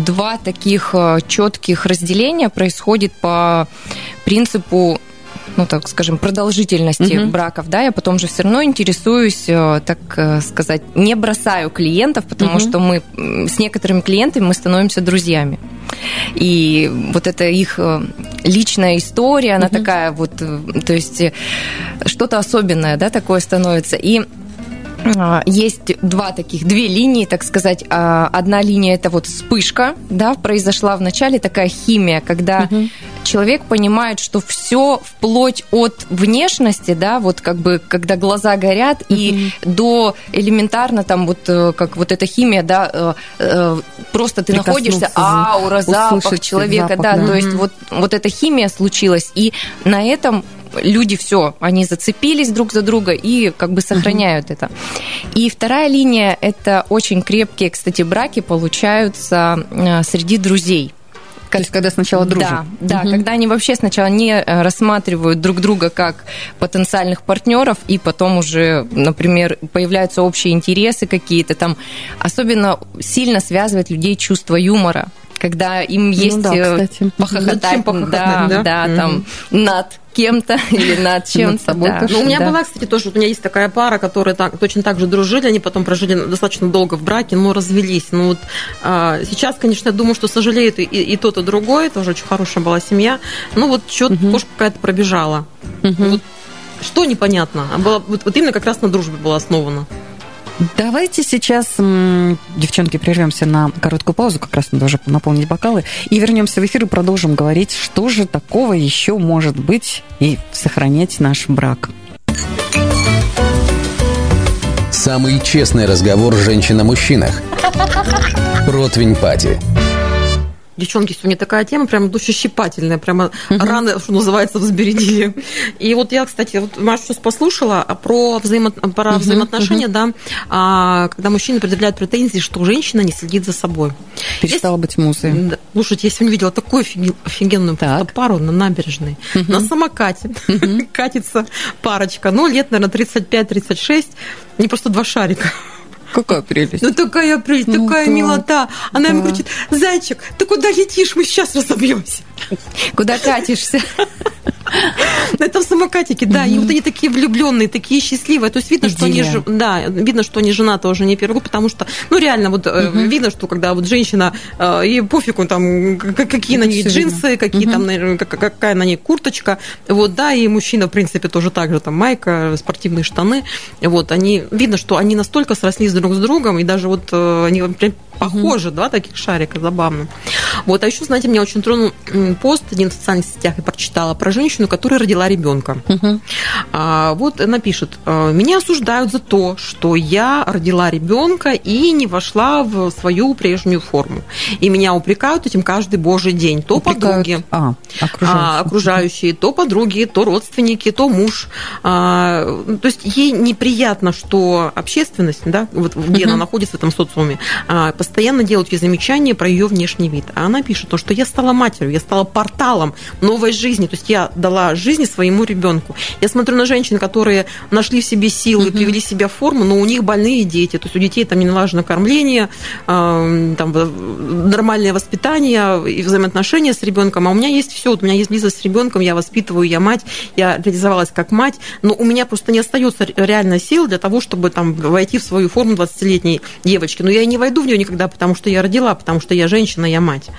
Speaker 10: два таких четких разделения происходит по принципу ну, так скажем, продолжительности
Speaker 5: Мгм.
Speaker 10: браков, да, я потом же все равно интересуюсь, э, так э, сказать, не бросаю клиентов, потому
Speaker 5: Мгм.
Speaker 10: что мы с некоторыми клиентами мы становимся друзьями. И вот это их э, личная история, она
Speaker 5: Мгм.
Speaker 10: такая вот, то есть что-то особенное, да, такое становится. И есть два таких, две линии, так сказать. А, Одна линия это вот вспышка, да, произошла в начале такая химия, когда человек понимает, что все вплоть от внешности, да, вот как бы, когда глаза горят, и до элементарно там вот э, как вот эта химия, да, э, э, просто ты находишься, аура, запах человека,
Speaker 5: запах,
Speaker 10: да,
Speaker 5: да.
Speaker 10: то есть вот, вот эта химия случилась, и на этом люди все, они зацепились друг за друга и как бы сохраняют это. И вторая линия – это очень крепкие, кстати, браки получаются э, среди друзей.
Speaker 5: То есть, когда сначала дружат.
Speaker 10: Да, да,
Speaker 5: Мгм.
Speaker 10: когда они вообще сначала не э, рассматривают друг друга как потенциальных партнеров, и потом уже, например, появляются общие интересы какие-то там. Особенно сильно связывает людей чувство юмора когда им есть
Speaker 5: Ну да,
Speaker 10: э,
Speaker 5: кстати.
Speaker 10: похохотать,
Speaker 6: похохотать,
Speaker 10: да,
Speaker 6: да?
Speaker 10: да,
Speaker 6: Мгм.
Speaker 10: там над кем-то или над чем-то. да.
Speaker 6: Ну, у меня
Speaker 10: Да.
Speaker 6: была, кстати, тоже, вот у меня есть такая пара, которые так, точно так же дружили, они потом прожили достаточно долго в браке, но развелись. Ну вот а, сейчас, конечно, я думаю, что сожалеют и, и тот, и другой, тоже очень хорошая была семья. Ну вот что-то
Speaker 5: Мгм.
Speaker 6: кошка какая-то пробежала.
Speaker 5: Мгм.
Speaker 6: Вот что непонятно? А была, вот, вот именно как раз на дружбе была основана.
Speaker 5: Давайте сейчас, девчонки, прервемся на короткую паузу, как раз надо уже наполнить бокалы, и вернемся в эфир и продолжим говорить, что же такого еще может быть и сохранять наш брак.
Speaker 2: Самый честный разговор женщин о мужчинах. Ротвень Пати.
Speaker 6: Девчонки, сегодня такая тема прям душещипательная, прямо раны, что называется, взбередили. И вот я, кстати, вот Маша сейчас послушала а про, взаимо... про взаимоотношения, да, а, когда мужчина предъявляет претензии, что женщина не следит за собой.
Speaker 5: Перестала быть музой.
Speaker 6: Да. Слушайте, я сегодня видела такую офиге- офигенную просто пару на набережной. На самокате катится парочка. Ну, лет, наверное, 35-36. Они просто два шарика.
Speaker 5: Какая прелесть.
Speaker 6: Ну, такая прелесть,
Speaker 5: Ну,
Speaker 6: такая
Speaker 5: да,
Speaker 6: милота. Она ему
Speaker 5: да.
Speaker 6: кричит, зайчик, ты куда летишь? Мы сейчас разобьемся.
Speaker 10: Куда катишься?
Speaker 6: На этом самокатике, да. И вот они такие влюбленные, такие счастливые. То есть видно, что они, да, видно, что они женаты уже не первый год, потому что, ну, реально, вот э, видно, что когда вот женщина, э, ей пофигу там, какие на ней джинсы, какие там, какая на ней курточка, вот, да, и мужчина, в принципе, тоже так же, там, майка, спортивные штаны, вот, они, видно, что они настолько срослись друг с другом, и даже вот э, они прям похожи, два таких шарика, забавно. Вот, а еще, знаете, меня очень тронул пост один в социальных сетях, я прочитала про женщину, которая родила ребенка. А, вот она пишет, «А, меня осуждают за то, что я родила ребенка и не вошла в свою прежнюю форму. И меня упрекают этим каждый божий день. То
Speaker 5: Упрекают.
Speaker 6: подруги,
Speaker 5: А,
Speaker 6: а,
Speaker 5: окружающие.
Speaker 6: окружающие, то подруги, то родственники, то муж. А, то есть ей неприятно, что общественность, да, вот где она находится в этом социуме, а, постоянно делают ей замечания про ее внешний вид. А она пишет, то, что я стала матерью, я стала порталом новой жизни, то есть я дала жизни своему ребенку. Я смотрю на женщин, которые нашли в себе силы, привели себя в форму, но у них больные дети, то есть у детей там не налажено кормление, там нормальное воспитание и взаимоотношения с ребенком, а у меня есть все, вот у меня есть близость с ребенком, я воспитываю, я мать, я реализовалась как мать, но у меня просто не остается реально сил для того, чтобы там войти в свою форму 20-летней девочки. Но я и не войду в нее никогда, потому что я родила, потому что я женщина, я мать.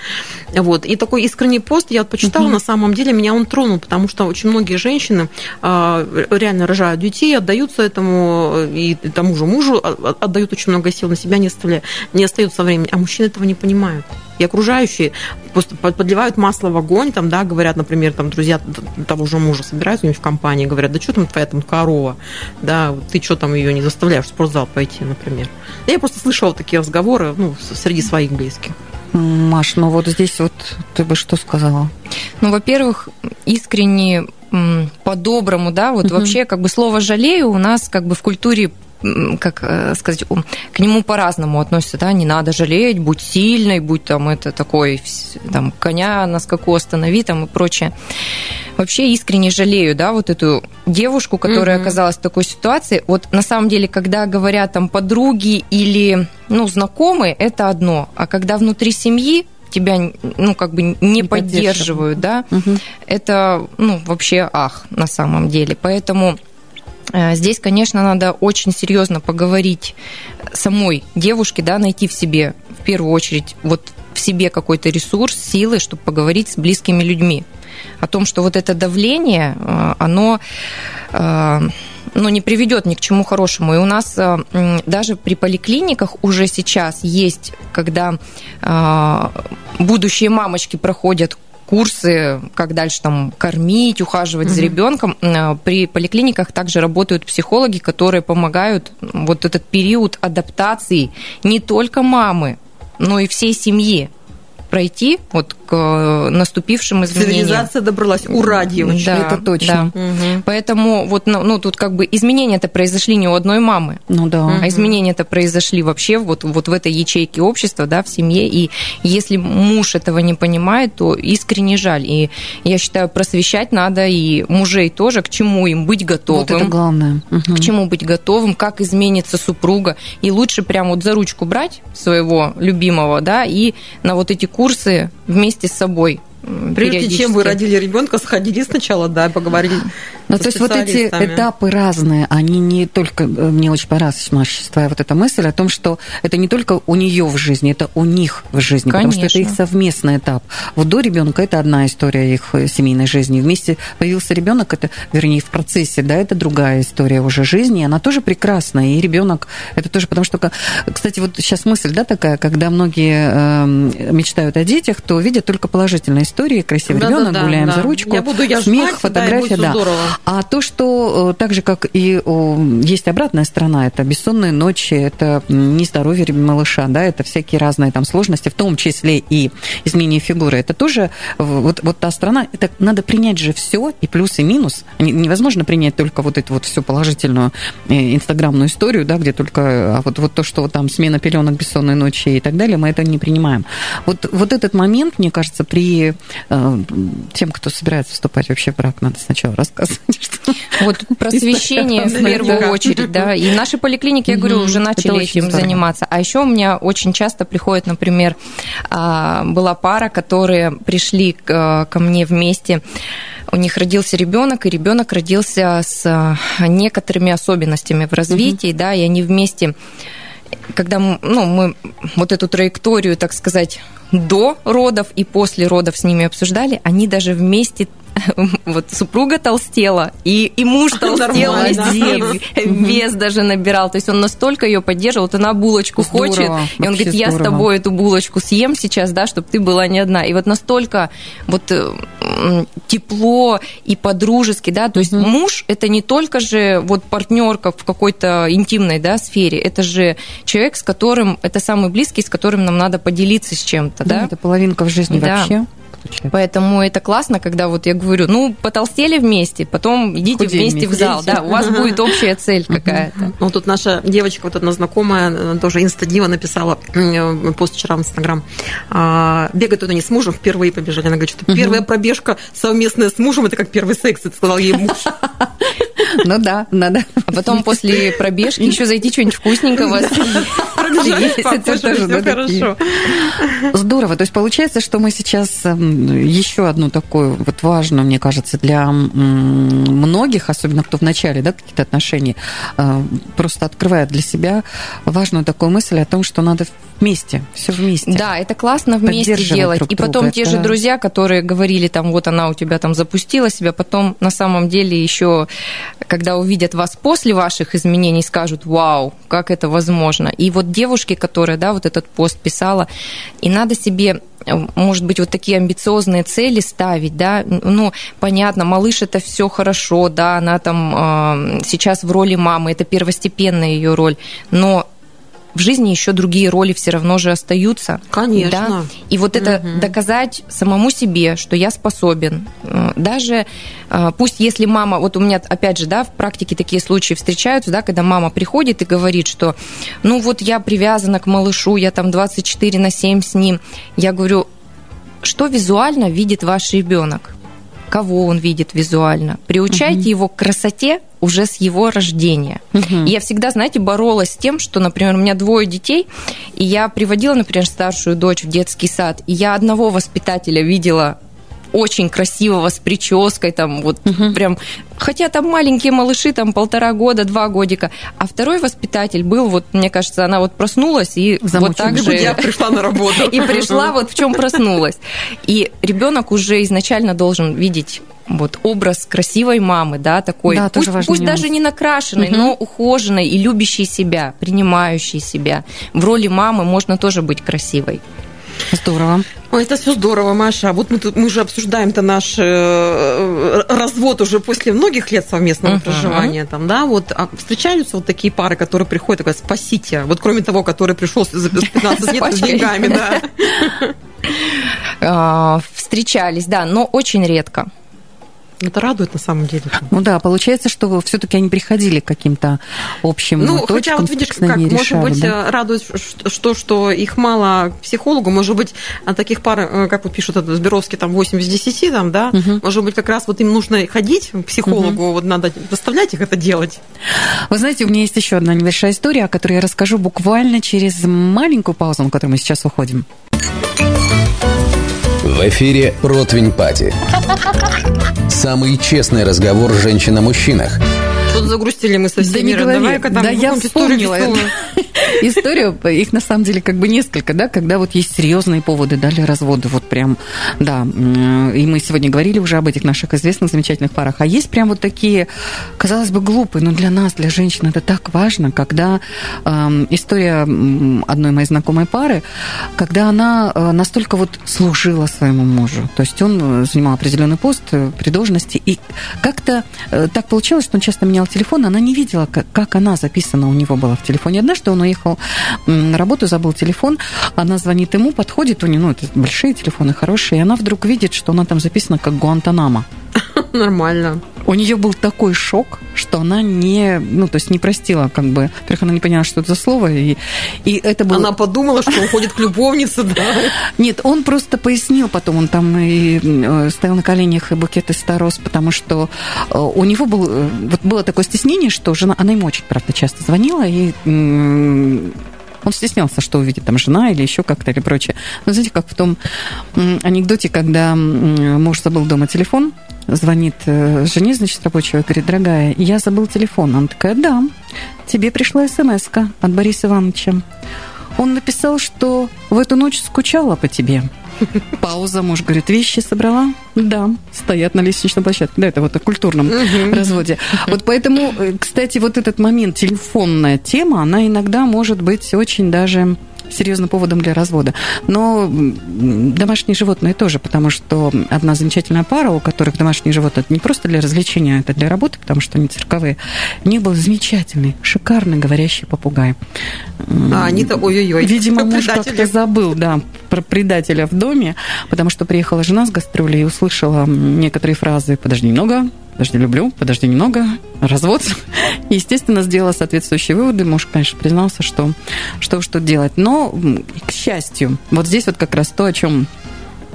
Speaker 6: Вот. И такой искренний пост я вот почитала, на самом деле меня он тронул, потому что очень многие женщины а, реально рожают детей, отдаются этому и тому же мужу, а- отдают очень много сил, на себя не, оставляя, не остается времени, а мужчины этого не понимают. И окружающие просто под- подливают масло в огонь, там, да, говорят, например, там, друзья того же мужа собираются у него в компании, говорят, да что там твоя там корова, да, ты что там ее не заставляешь в спортзал пойти, например. Я просто слышала такие разговоры, ну, среди своих близких.
Speaker 5: Маш, ну вот здесь вот ты бы что сказала?
Speaker 10: Ну, во-первых, искренне, по-доброму, да, вот вообще как бы слово «жалею» у нас как бы в культуре как э, сказать, к нему по-разному относятся, да, не надо жалеть, будь сильной, будь там это такой, там, коня на скаку останови там и прочее. Вообще искренне жалею, да, вот эту девушку, которая
Speaker 6: Мгм.
Speaker 10: оказалась в такой ситуации. Вот на самом деле, когда говорят там подруги или, ну, знакомые, это одно, а когда внутри семьи тебя, ну, как бы не,
Speaker 5: Не
Speaker 10: поддерживают, да, это, ну, вообще ах, на самом деле. Поэтому здесь, конечно, надо очень серьезно поговорить самой девушке, да, найти в себе, в первую очередь, вот в себе какой-то ресурс, силы, чтобы поговорить с близкими людьми о том, что вот это давление, э, оно э, ну, не приведет ни к чему хорошему. И у нас э, даже при поликлиниках уже сейчас есть, когда э, будущие мамочки проходят курсы, как дальше там кормить, ухаживать за ребенком. Э, При поликлиниках также работают психологи, которые помогают вот этот период адаптации не только мамы, но и всей семьи пройти вот к э, наступившим изменениям.
Speaker 6: Цивилизация добралась. Ура, девочки.
Speaker 10: Да,
Speaker 5: это точно.
Speaker 10: да. Поэтому вот, ну, ну, тут как бы изменения-то произошли не у одной мамы,
Speaker 5: Ну да.
Speaker 10: а изменения-то произошли вообще вот, вот в этой ячейке общества, да, в семье. И если муж этого не понимает, то искренне жаль. И я считаю, просвещать надо и мужей тоже, к чему им быть готовым.
Speaker 5: Вот это главное. Мгм.
Speaker 10: К чему быть готовым, как изменится супруга. И лучше прям вот за ручку брать своего любимого, да, и на вот эти курсы вместе с собой
Speaker 6: Прежде чем вы родили ребенка, сходили сначала, да, поговорили.
Speaker 5: Ну, то есть вот эти этапы разные, они не только, э, мне очень понравилась, Маша, твоя вот эта мысль о том, что это не только у нее в жизни, это у них в жизни, потому что это их
Speaker 10: Конечно.
Speaker 5: совместный этап. Вот до ребенка это одна история их э, семейной жизни, вместе появился ребенок, это, вернее, в процессе, да, это другая история уже жизни, и она тоже прекрасная, и ребенок, это тоже, потому что, кстати, вот сейчас мысль, да, такая, когда многие эм, мечтают о детях, то видят только положительные истории, красивый
Speaker 6: Да-да-да,
Speaker 5: ребенок, гуляем
Speaker 6: да.
Speaker 5: за ручку,
Speaker 6: Я буду, я
Speaker 5: смех,
Speaker 6: мать, да, и
Speaker 5: фотография, да. А то, что э, так же, как и есть обратная сторона, это бессонные ночи, это нездоровье малыша, да, это всякие разные там сложности, в том числе и изменение фигуры, это тоже вот, вот та сторона, это надо принять же все, и плюс, и минус. Невозможно принять только вот эту вот всю положительную э, инстаграмную историю, да, где только, а вот, вот то, что там смена пеленок, бессонные ночи и так далее, мы это не принимаем. Вот, вот этот момент, мне кажется, при э, тем, кто собирается вступать вообще в брак, надо сначала рассказывать.
Speaker 10: Вот просвещение в первую очередь, да. И наши поликлиники, я говорю, уже начали этим заниматься. А еще у меня очень часто приходит, например, а, была пара, которые пришли ко мне вместе. У них родился ребенок, и ребенок родился с а, некоторыми особенностями в развитии, да, и они вместе, когда ну, мы вот эту траекторию, так сказать, до родов и после родов с ними обсуждали, они даже вместе вот супруга толстела, и, и муж толстел вес даже набирал. То есть он настолько ее поддерживал, вот она булочку здорово, хочет, и он говорит, я здорово. с тобой эту булочку съем сейчас, да, чтобы ты была не одна. И вот настолько вот э, тепло и по-дружески, да, то есть муж это не только же вот партнерка в какой-то интимной, да, сфере, это же человек, с которым, это самый близкий, с которым нам надо поделиться с чем-то, да.
Speaker 5: да? Это половинка в жизни да. вообще
Speaker 10: случается. Поэтому это классно, когда вот я говорю, ну, потолстели вместе, потом идите Худее вместе в зал, да, у вас будет общая цель какая-то.
Speaker 6: Ну, тут наша девочка, вот одна знакомая, тоже инстадива написала э, пост вчера в Инстаграм. А, бегать туда не с мужем, впервые побежали. Она говорит, что первая пробежка совместная с мужем, это как первый секс, это сказал ей муж.
Speaker 5: Ну да, надо.
Speaker 10: А потом после пробежки еще зайти что-нибудь вкусненького.
Speaker 5: Это тоже хорошо. Здорово. То есть получается, что мы сейчас эм, еще одну такую вот важную, мне кажется, для многих, особенно кто в начале, да, какие-то отношения, э, просто открывает для себя важную такую мысль о том, что надо вместе, все вместе.
Speaker 10: Да, это классно вместе делать. Друг и потом друга, те это... же друзья, которые говорили, там, вот она у тебя там запустила себя, потом на самом деле еще, когда увидят вас после ваших изменений, скажут, вау, как это возможно. И вот девушки, которая, да, вот этот пост писала, и надо себе может быть, вот такие амбициозные цели ставить, да, ну, понятно, малыш это все хорошо, да, она там э, сейчас в роли мамы, это первостепенная ее роль, но в жизни еще другие роли все равно же остаются.
Speaker 6: Конечно.
Speaker 10: Да? И вот это угу. доказать самому себе, что я способен. Э, даже э, пусть если мама, вот у меня опять же, да, в практике такие случаи встречаются, да, когда мама приходит и говорит, что ну вот я привязана к малышу, я там 24 на 7 с ним. Я говорю, что визуально видит ваш ребенок? кого он видит визуально. Приучайте угу. его к красоте уже с его рождения. Угу. И я всегда, знаете, боролась с тем, что, например, у меня двое детей, и я приводила, например, старшую дочь в детский сад, и я одного воспитателя видела очень красивого, с прической, там вот угу. прям, хотя там маленькие малыши, там полтора года, два годика, а второй воспитатель был, вот, мне кажется, она вот проснулась и Замучена. вот так же...
Speaker 6: Я пришла на работу.
Speaker 10: И пришла вот в чем проснулась. И ребенок уже изначально должен видеть вот образ красивой мамы, да, такой, да, пусть, пусть даже не накрашенной, угу. но ухоженной и любящей себя, принимающей себя. В роли мамы можно тоже быть красивой.
Speaker 5: Здорово.
Speaker 6: Ой, это все здорово, Маша. А вот мы тут мы же обсуждаем-то наш э, развод уже после многих лет совместного uh-huh. проживания. Там, да, вот а встречаются вот такие пары, которые приходят и говорят, спасите. Вот кроме того, который пришел за 15 лет с деньгами, да.
Speaker 10: А, встречались, да, но очень редко.
Speaker 6: Это радует на самом деле.
Speaker 5: Ну да, получается, что все-таки они приходили к каким-то общим
Speaker 6: ну,
Speaker 5: точкам.
Speaker 6: Хотя вот видишь, как, решали, может быть, да? радует, что, что их мало к психологу, может быть, таких пар, э, как вот пишут Сберовский, там 8 из 10, там, да, угу. может быть, как раз вот им нужно ходить к психологу, угу. вот надо заставлять их это делать.
Speaker 5: Вы знаете, у меня есть еще одна небольшая история, о которой я расскажу буквально через маленькую паузу, на которую мы сейчас уходим.
Speaker 2: В эфире «Противень Пати». Самый честный разговор женщин о мужчинах.
Speaker 6: Что-то загрустили мы со всеми. Да
Speaker 5: Давай-ка там
Speaker 6: да
Speaker 5: я вспомнила историю. Их на самом деле как бы несколько, да, когда вот есть серьезные поводы, да, для развода. Вот прям, да. И мы сегодня говорили уже об этих наших известных замечательных парах. А есть прям вот такие, казалось бы, глупые, но для нас, для женщин это так важно, когда э, история одной моей знакомой пары, когда она э, настолько вот служила своему мужу. То есть он занимал определенный пост при должности, и как-то э, так получилось, что он часто менял телефон, она не видела, как, как она записана у него была в телефоне. Однажды он уехал на работу, забыл телефон, она звонит ему, подходит, у него, ну, это большие телефоны, хорошие, и она вдруг видит, что она там записана как Гуантанамо.
Speaker 6: Нормально.
Speaker 5: У нее был такой шок, что она не, ну, то есть не простила, как бы, во-первых, она не поняла, что это за слово, и, и это было...
Speaker 6: Она подумала, что он ходит к любовнице, да?
Speaker 5: Нет, он просто пояснил потом, он там и э, стоял на коленях и букет из старос, потому что э, у него был, э, вот было такое стеснение, что жена, она ему очень, правда, часто звонила, и он стеснялся, что увидит там жена или еще как-то или прочее. Но знаете, как в том анекдоте, когда муж забыл дома телефон, звонит э, жене, значит, рабочего, говорит, дорогая, я забыл телефон. Она такая, да, тебе пришла смс от Бориса Ивановича. Он написал, что в эту ночь скучала по тебе. Пауза, муж говорит, вещи собрала? Да, стоят на лестничной площадке. Да, это вот о культурном разводе. Вот поэтому, э, кстати, вот этот момент, телефонная тема, она иногда может быть очень даже серьезным поводом для развода. Но домашние животные тоже, потому что одна замечательная пара, у которых домашние животные, это не просто для развлечения, это для работы, потому что они цирковые. У них был замечательный, шикарный говорящий попугай.
Speaker 6: А они-то ой-ой-ой.
Speaker 5: Видимо, муж как-то забыл, да, про предателя в доме, потому что приехала жена с гастролей и услышала некоторые фразы «подожди немного», подожди, люблю, подожди немного, развод. Естественно, сделала соответствующие выводы. Муж, конечно, признался, что что тут делать. Но, к счастью, вот здесь вот как раз то, о чем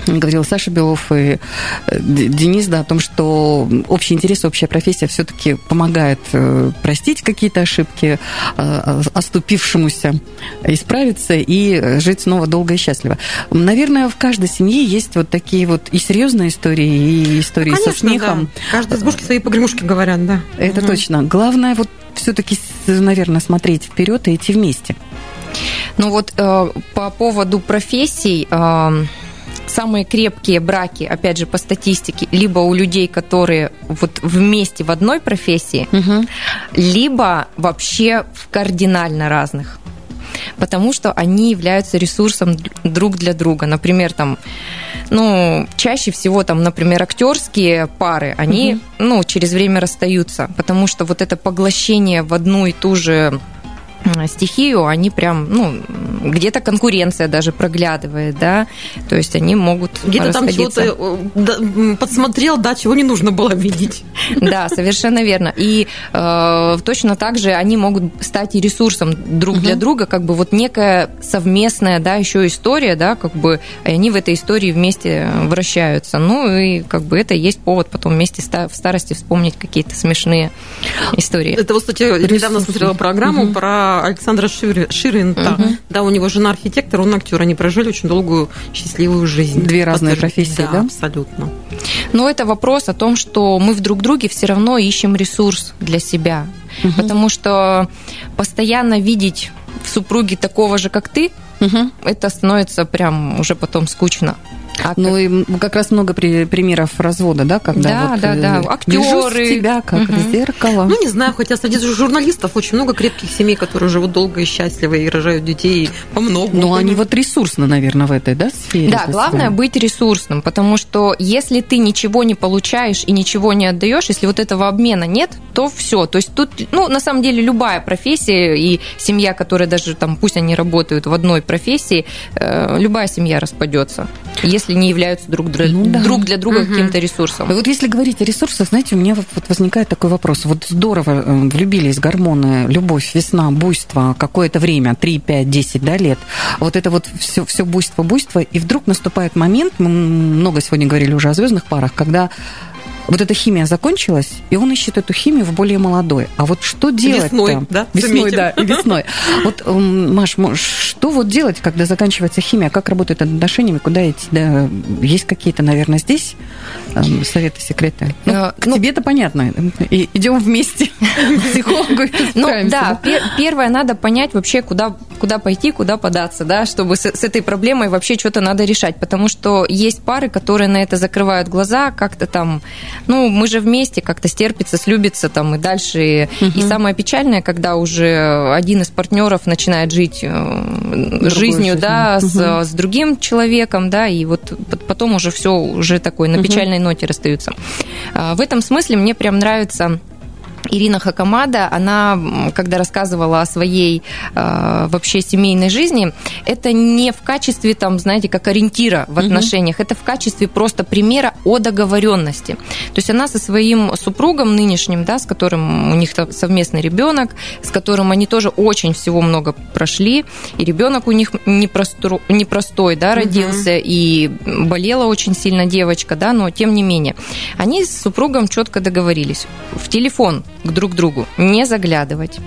Speaker 5: говорил Саша Белов и э, Денис, да, о том, что общий интерес, общая профессия все-таки помогает э, простить какие-то ошибки, э, оступившемуся исправиться и жить снова долго и счастливо. Наверное, в каждой семье есть вот такие вот и серьезные истории, и истории ну, конечно, со смехом.
Speaker 6: Да. Каждой избушке свои погремушки говорят, да.
Speaker 5: Это угу. точно. Главное вот все-таки, наверное, смотреть вперед и идти вместе.
Speaker 10: Ну вот э, по поводу профессий... Э, самые крепкие браки, опять же, по статистике, либо у людей, которые вот вместе в одной профессии, угу. либо вообще в кардинально разных потому что они являются ресурсом друг для друга. Например, там, ну, чаще всего там, например, актерские пары, они, угу. ну, через время расстаются, потому что вот это поглощение в одну и ту же стихию, они прям, ну, где-то конкуренция даже проглядывает, да, то есть они могут
Speaker 6: Где-то там чего-то э, подсмотрел, да, чего не нужно было видеть.
Speaker 10: Да, совершенно верно. И э, точно так же они могут стать и ресурсом друг угу. для друга, как бы вот некая совместная, да, еще история, да, как бы они в этой истории вместе вращаются. Ну и как бы это есть повод потом вместе в старости вспомнить какие-то смешные истории.
Speaker 6: Это вот, кстати, недавно смотрела программу угу. про Александра Ширинта. Угу. Да, у него жена архитектор, он актер. Они прожили очень долгую счастливую жизнь.
Speaker 5: Две разные Подтвержд... профессии, да,
Speaker 6: да? абсолютно.
Speaker 10: Но это вопрос о том, что мы в друг друге все равно ищем ресурс для себя. Угу. Потому что постоянно видеть в супруге такого же, как ты, угу. это становится прям уже потом скучно.
Speaker 5: А ну и как раз много при, примеров развода, да, когда
Speaker 10: да,
Speaker 5: вот
Speaker 10: да, да, актеры
Speaker 5: тебя как угу. зеркало.
Speaker 6: Ну не знаю, хотя среди журналистов очень много крепких семей, которые живут долго и счастливо и рожают детей по много.
Speaker 5: Но они вот ресурсно, наверное, в этой, да, сфере.
Speaker 10: Да, главное быть ресурсным, потому что если ты ничего не получаешь и ничего не отдаешь, если вот этого обмена нет, то все. То есть тут, ну на самом деле любая профессия и семья, которая даже там, пусть они работают в одной профессии, э, любая семья распадется, если не являются друг, для, ну, да. друг для друга угу. каким-то ресурсом.
Speaker 5: Вот если говорить о ресурсах, знаете, у меня вот возникает такой вопрос. Вот здорово э, влюбились гормоны, любовь, весна, буйство, какое-то время, 3, 5, 10 да, лет. Вот это вот все, все буйство, буйство, и вдруг наступает момент, мы много сегодня говорили уже о звездных парах, когда вот эта химия закончилась, и он ищет эту химию в более молодой. А вот что делать
Speaker 6: Весной, да?
Speaker 5: Весной,
Speaker 6: Заметим.
Speaker 5: да, и весной. Вот, м, Маш, что вот делать, когда заканчивается химия? Как работают отношениями? Куда идти? Да, есть какие-то, наверное, здесь эм, советы, секреты? Ну, к
Speaker 10: ну-
Speaker 5: тебе это понятно. И идем вместе к психологу и
Speaker 10: Ну да, пе- первое надо понять вообще, куда, куда пойти, куда податься, да, чтобы с, с этой проблемой вообще что-то надо решать, потому что есть пары, которые на это закрывают глаза, как-то там, ну, мы же вместе, как-то стерпится, слюбится там и дальше. И самое печальное, когда уже один из партнеров начинает жить э, жизнью,
Speaker 5: жизнь.
Speaker 10: да, с,
Speaker 5: Мгм.
Speaker 10: с другим человеком, да, и вот потом уже все уже такой на печальной ноте расстаются. А, В этом смысле мне прям нравится Ирина Хакамада, она, когда рассказывала о своей э, вообще семейной жизни, это не в качестве, там, знаете, как ориентира в отношениях, это в качестве просто примера о договоренности. То есть она со своим супругом нынешним, да, с которым у них совместный ребенок, с которым они тоже очень всего много прошли, и ребенок у них непросто- непростой, да, родился, и болела очень сильно девочка, да, но тем не менее. Они с супругом четко договорились. В телефон к друг другу не заглядывать.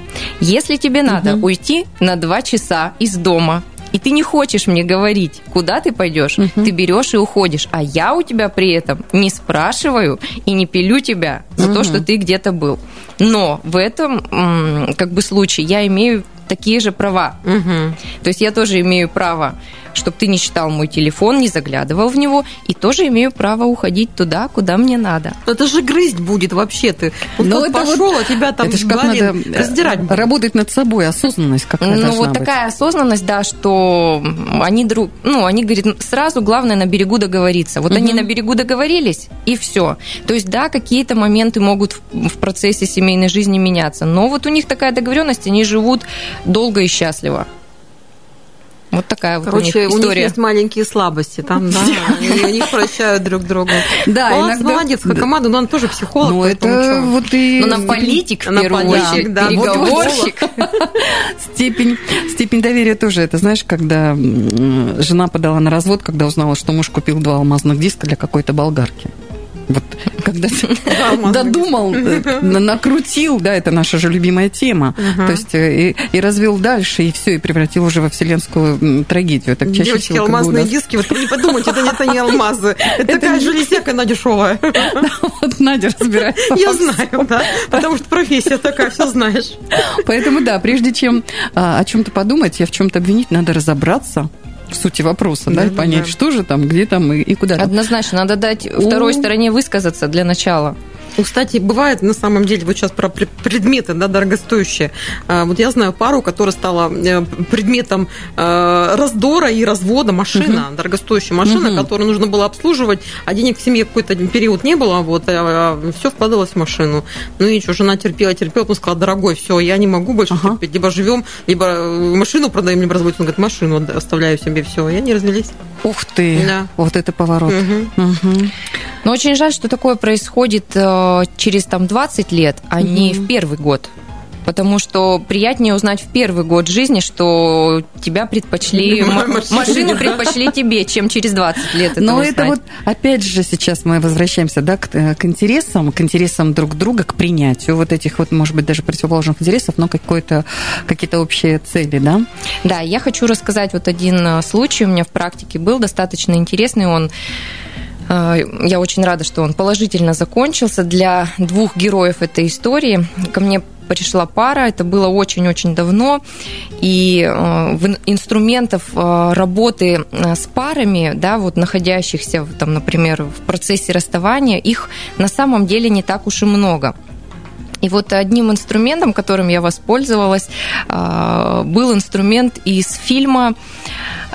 Speaker 10: Если тебе надо уйти на два часа из дома, и ты не хочешь мне говорить, куда ты пойдешь, ты берешь и уходишь. А я у тебя при этом не спрашиваю и не пилю тебя за то, что ты где-то был. Но в этом как бы случае я имею такие же права. То есть я тоже имею право, чтобы ты не читал мой телефон, не заглядывал в него, и тоже имею право уходить туда, куда мне надо.
Speaker 6: Ну, Это же грызть будет вообще ты. Вот
Speaker 5: Ну,
Speaker 6: как
Speaker 5: это вот-
Speaker 6: пошел, а тебя там
Speaker 5: это ж как надо э,
Speaker 6: раздирать будет.
Speaker 5: работать над собой, осознанность какая
Speaker 10: Ну, вот
Speaker 5: быть.
Speaker 10: такая осознанность, да, что они друг, ну, они говорят, сразу главное на берегу договориться. Вот они на берегу договорились, и все. То есть, да, какие-то моменты могут в, в процессе семейной жизни меняться, но вот у них такая договоренность, они живут долго и счастливо. Вот такая вот
Speaker 6: Короче,
Speaker 10: у них
Speaker 6: у них
Speaker 10: история.
Speaker 6: есть маленькие слабости там, да, и они прощают друг друга.
Speaker 5: Да,
Speaker 6: Молодец,
Speaker 5: иногда-
Speaker 6: молодец, Хакамада, но он тоже психолог.
Speaker 5: Ну, это вот и...
Speaker 10: Ну, на политик, в
Speaker 6: Она
Speaker 10: первую очередь,
Speaker 6: да,
Speaker 10: переговорщик.
Speaker 5: Степень, степень доверия тоже. Это знаешь, когда жена подала на развод, когда узнала, что муж купил два алмазных диска для какой-то болгарки. Вот когда додумал, на- накрутил, да, это наша же любимая тема. То есть э, и, развел дальше, и все, и превратил уже во вселенскую трагедию. Так чаще
Speaker 6: Девочки, алмазные диски, вот не подумайте, это не, алмазы. Это такая железяка, она дешевая.
Speaker 5: Вот Надя разбирается.
Speaker 6: Я знаю, да, потому что профессия такая, все знаешь.
Speaker 5: Поэтому да, прежде чем а, о чем-то подумать и в чем-то обвинить, надо разобраться в сути вопроса, да,
Speaker 6: Да,
Speaker 5: и понять,
Speaker 6: да.
Speaker 5: что же там, где там и, и куда.
Speaker 10: Однозначно, надо дать второй стороне высказаться для начала.
Speaker 6: Ну, кстати, бывает на самом деле, вот сейчас про пре- предметы, да, дорогостоящие. А, Вот я знаю пару, которая стала э, предметом э, раздора и развода машина, дорогостоящая машина,
Speaker 5: Мгм.
Speaker 6: которую нужно было обслуживать, а денег в семье какой-то период не было, вот, все вкладывалось в машину. Ну и что, жена терпела, терпела, потом сказала, дорогой, все, я не могу больше
Speaker 5: Ага.
Speaker 6: терпеть, либо живем, либо э, машину продаем, либо разводим. Он говорит, машину оставляю себе, все, и они развелись.
Speaker 5: Ух ты,
Speaker 6: Да.
Speaker 5: вот это поворот.
Speaker 6: Мгм.
Speaker 5: Мгм.
Speaker 10: Но очень жаль, что такое происходит э, через там 20 лет, а не в первый год. Потому что приятнее узнать в первый год жизни, что тебя предпочли,
Speaker 6: Машину,
Speaker 10: предпочли тебе, чем через 20 лет. это
Speaker 5: Но это вот, опять же, сейчас мы возвращаемся да, к, э, к интересам, к интересам друг друга, к принятию вот этих вот, может быть, даже противоположных интересов, но какой-то, какие-то общие цели, да?
Speaker 10: Да, я хочу рассказать вот один э, случай у меня в практике был достаточно интересный. Он э, я очень рада, что он положительно закончился для двух героев этой истории. Ко мне пришла пара, это было очень-очень давно, и ин- инструментов э, работы с парами, да, вот находящихся, там, например, в процессе расставания, их на самом деле не так уж и много. И вот одним инструментом, которым я воспользовалась, а, был инструмент из фильма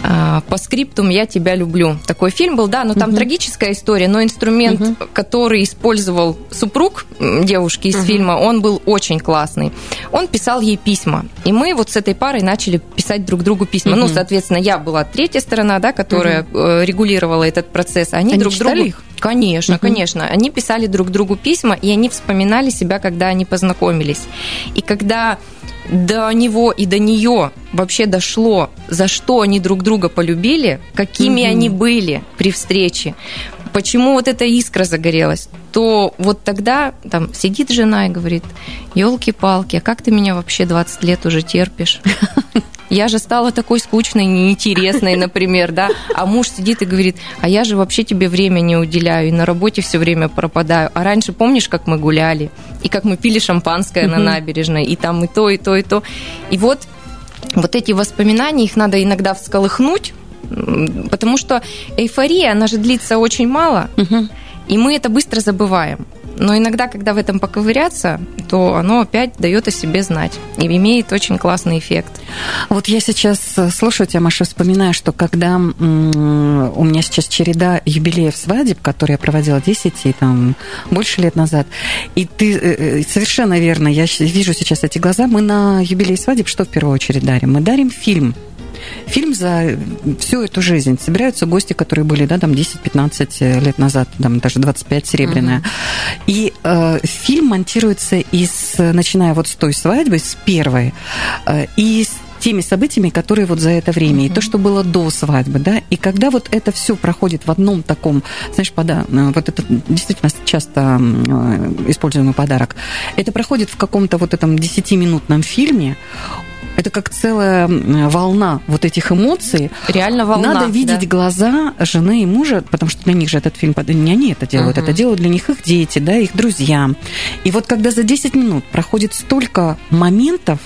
Speaker 10: а, «По скриптум я тебя люблю». Такой фильм был, да, но там трагическая история, но инструмент, который использовал супруг девушки из фильма, он был очень классный. Он писал ей письма. И мы вот с этой парой начали писать друг другу письма. Ну, соответственно, я была третья сторона, да, которая э, регулировала этот процесс. а Они,
Speaker 5: Они
Speaker 10: друг другу...
Speaker 5: их?
Speaker 10: Конечно, конечно. Они писали друг другу письма, и они вспоминали себя, когда они познакомились. И когда до него и до нее вообще дошло, за что они друг друга полюбили, какими они были при встрече, почему вот эта искра загорелась, то вот тогда там сидит жена и говорит, елки-палки, а как ты меня вообще 20 лет уже терпишь? Я же стала такой скучной, неинтересной, например, да, а муж сидит и говорит, а я же вообще тебе время не уделяю, и на работе все время пропадаю. А раньше помнишь, как мы гуляли, и как мы пили шампанское на набережной, и там и то, и то, и то. И вот вот эти воспоминания, их надо иногда всколыхнуть, потому что эйфория, она же длится очень мало, и мы это быстро забываем. Но иногда, когда в этом поковыряться, то оно опять дает о себе знать и имеет очень классный эффект.
Speaker 5: Вот я сейчас э, слушаю тебя, Маша, вспоминаю, что когда у меня сейчас череда юбилеев свадеб, которые я проводила 10 и там больше лет назад, и ты э, э, совершенно верно, я вижу сейчас эти глаза, мы на юбилей свадеб что в первую очередь дарим? Мы дарим фильм фильм за всю эту жизнь. Собираются гости, которые были, да, там 10-15 лет назад, там даже 25 серебряная. Угу. И э, фильм монтируется из, начиная вот с той свадьбы, с первой, э, и с теми событиями, которые вот за это время, mm-hmm. и то, что было до свадьбы, да, и когда вот это все проходит в одном таком, знаешь, пода, э, вот это действительно часто э, используемый подарок, это проходит в каком-то вот этом 10-минутном фильме, это как целая волна вот этих эмоций.
Speaker 10: Реально волна.
Speaker 5: Надо видеть да. глаза жены и мужа, потому что для них же этот фильм, не они это делают, угу. это делают для них их дети, да, их друзья. И вот когда за 10 минут проходит столько моментов,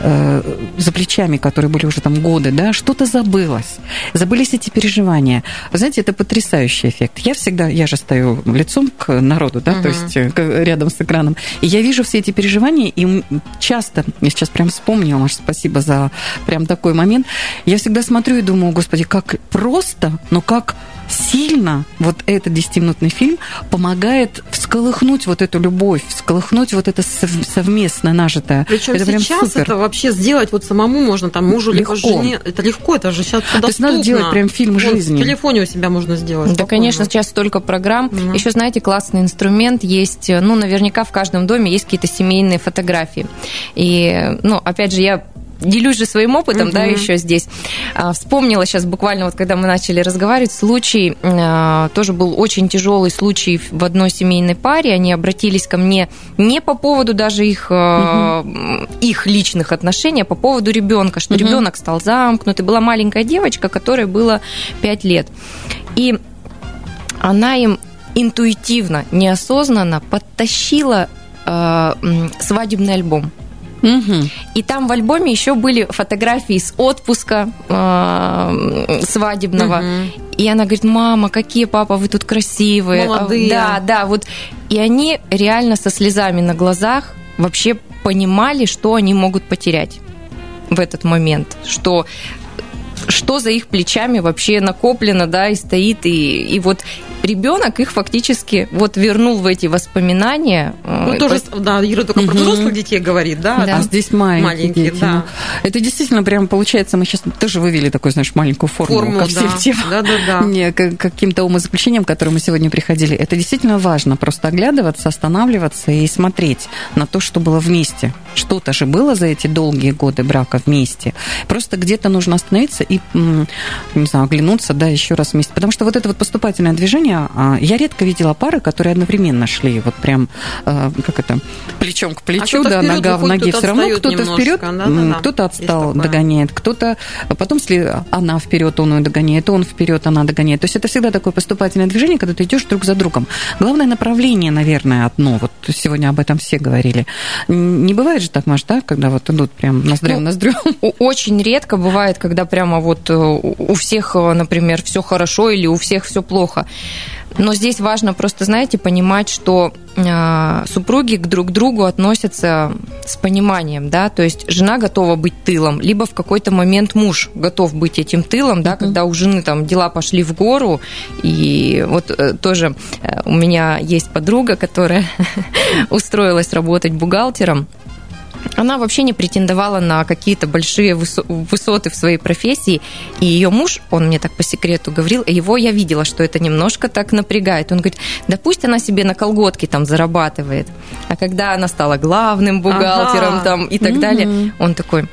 Speaker 5: э, за плечами, которые были уже там годы, да, что-то забылось. Забылись эти переживания. Вы знаете, это потрясающий эффект. Я всегда, я же стою лицом к народу, да, угу. то есть э, рядом с экраном, и я вижу все эти переживания, и часто, я сейчас прям вспомнила, Маша, спасибо за прям такой момент, я всегда смотрю и думаю, господи, как просто, но как сильно вот этот 10-минутный фильм помогает всколыхнуть вот эту любовь, всколыхнуть вот это совместно нажитое.
Speaker 6: Причем это сейчас супер. это вообще сделать вот самому можно, там мужу легко. либо жене. Это легко, это же сейчас доступно. То есть
Speaker 5: надо делать прям фильм
Speaker 6: вот,
Speaker 5: жизни.
Speaker 6: В телефоне у себя можно сделать.
Speaker 10: Да, спокойно. конечно, сейчас столько программ. Угу. Еще, знаете, классный инструмент есть. Ну, наверняка в каждом доме есть какие-то семейные фотографии. И, ну, опять же, я делюсь же своим опытом, угу. да, еще здесь. А, вспомнила сейчас буквально, вот когда мы начали разговаривать, случай, а, тоже был очень тяжелый случай в одной семейной паре. Они обратились ко мне не по поводу даже их, угу. их личных отношений, а по поводу ребенка, что угу. ребенок стал замкнутый. Была маленькая девочка, которой было 5 лет. И она им интуитивно, неосознанно подтащила свадебный альбом. Угу. И там в альбоме еще были фотографии с отпуска э, свадебного. Угу. И она говорит, мама, какие папа, вы тут красивые.
Speaker 6: Молодые.
Speaker 10: Да, да, вот. И они реально со слезами на глазах вообще понимали, что они могут потерять в этот момент, что что за их плечами вообще накоплено, да, и стоит, и, и вот ребенок их фактически вот вернул в эти воспоминания.
Speaker 6: Ну, э, тоже, по... да, Ира только угу. про взрослых детей говорит, да?
Speaker 5: да. А здесь маленькие, маленькие дети. Да. Ну, это действительно прям получается, мы сейчас тоже вывели такую, знаешь, маленькую формулу Форму, ко всем да. тем да, да, да. Не, каким-то умозаключениям, к которым мы сегодня приходили. Это действительно важно, просто оглядываться, останавливаться и смотреть на то, что было вместе. Что-то же было за эти долгие годы брака вместе. Просто где-то нужно остановиться и, не знаю, оглянуться, да, еще раз вместе. Потому что вот это вот поступательное движение, а, я редко видела пары, которые одновременно шли, вот прям, а, как это, плечом к плечу, а да, нога в ноге. Все равно кто-то вперед, да, да, да. кто-то отстал, догоняет, кто-то, потом, если она вперед, он ее догоняет, он вперед, она догоняет. То есть это всегда такое поступательное движение, когда ты идешь друг за другом. Главное направление, наверное, одно. Вот сегодня об этом все говорили. Не бывает же так, Маш, да, когда вот идут прям ноздрю ну, ноздрю?
Speaker 10: Очень редко бывает, когда прямо вот э, у всех, э, например, все хорошо или у всех все плохо. Но здесь важно просто, знаете, понимать, что э, супруги друг к другу относятся с пониманием, да, то есть жена готова быть тылом, либо в какой-то момент муж готов быть этим тылом, да, mm-hmm. когда у жены там дела пошли в гору, и вот э, тоже э, у меня есть подруга, которая устроилась работать бухгалтером, она вообще не претендовала на какие-то большие высоты в своей профессии. И ее муж, он мне так по секрету говорил, его я видела, что это немножко так напрягает. Он говорит, да пусть она себе на колготки там зарабатывает. А когда она стала главным бухгалтером ага. там и так угу. далее, он такой,